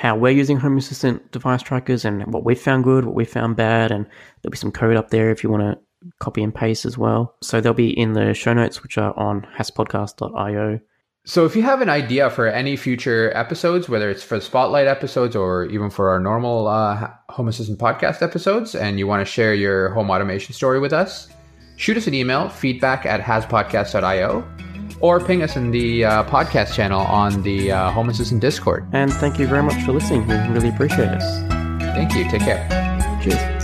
A: how we're using Home Assistant device trackers and what we found good, what we found bad, and there'll be some code up there if you want to copy and paste as well. So they'll be in the show notes, which are on hasspodcast.io.
B: So if you have an idea for any future episodes, whether it's for spotlight episodes or even for our normal uh, Home Assistant podcast episodes, and you want to share your home automation story with us, shoot us an email, feedback at hasspodcast.io or ping us in the uh, podcast channel on the uh, Home Assistant Discord.
A: And thank you very much for listening. We really appreciate it.
B: Thank you. Take care.
A: Cheers.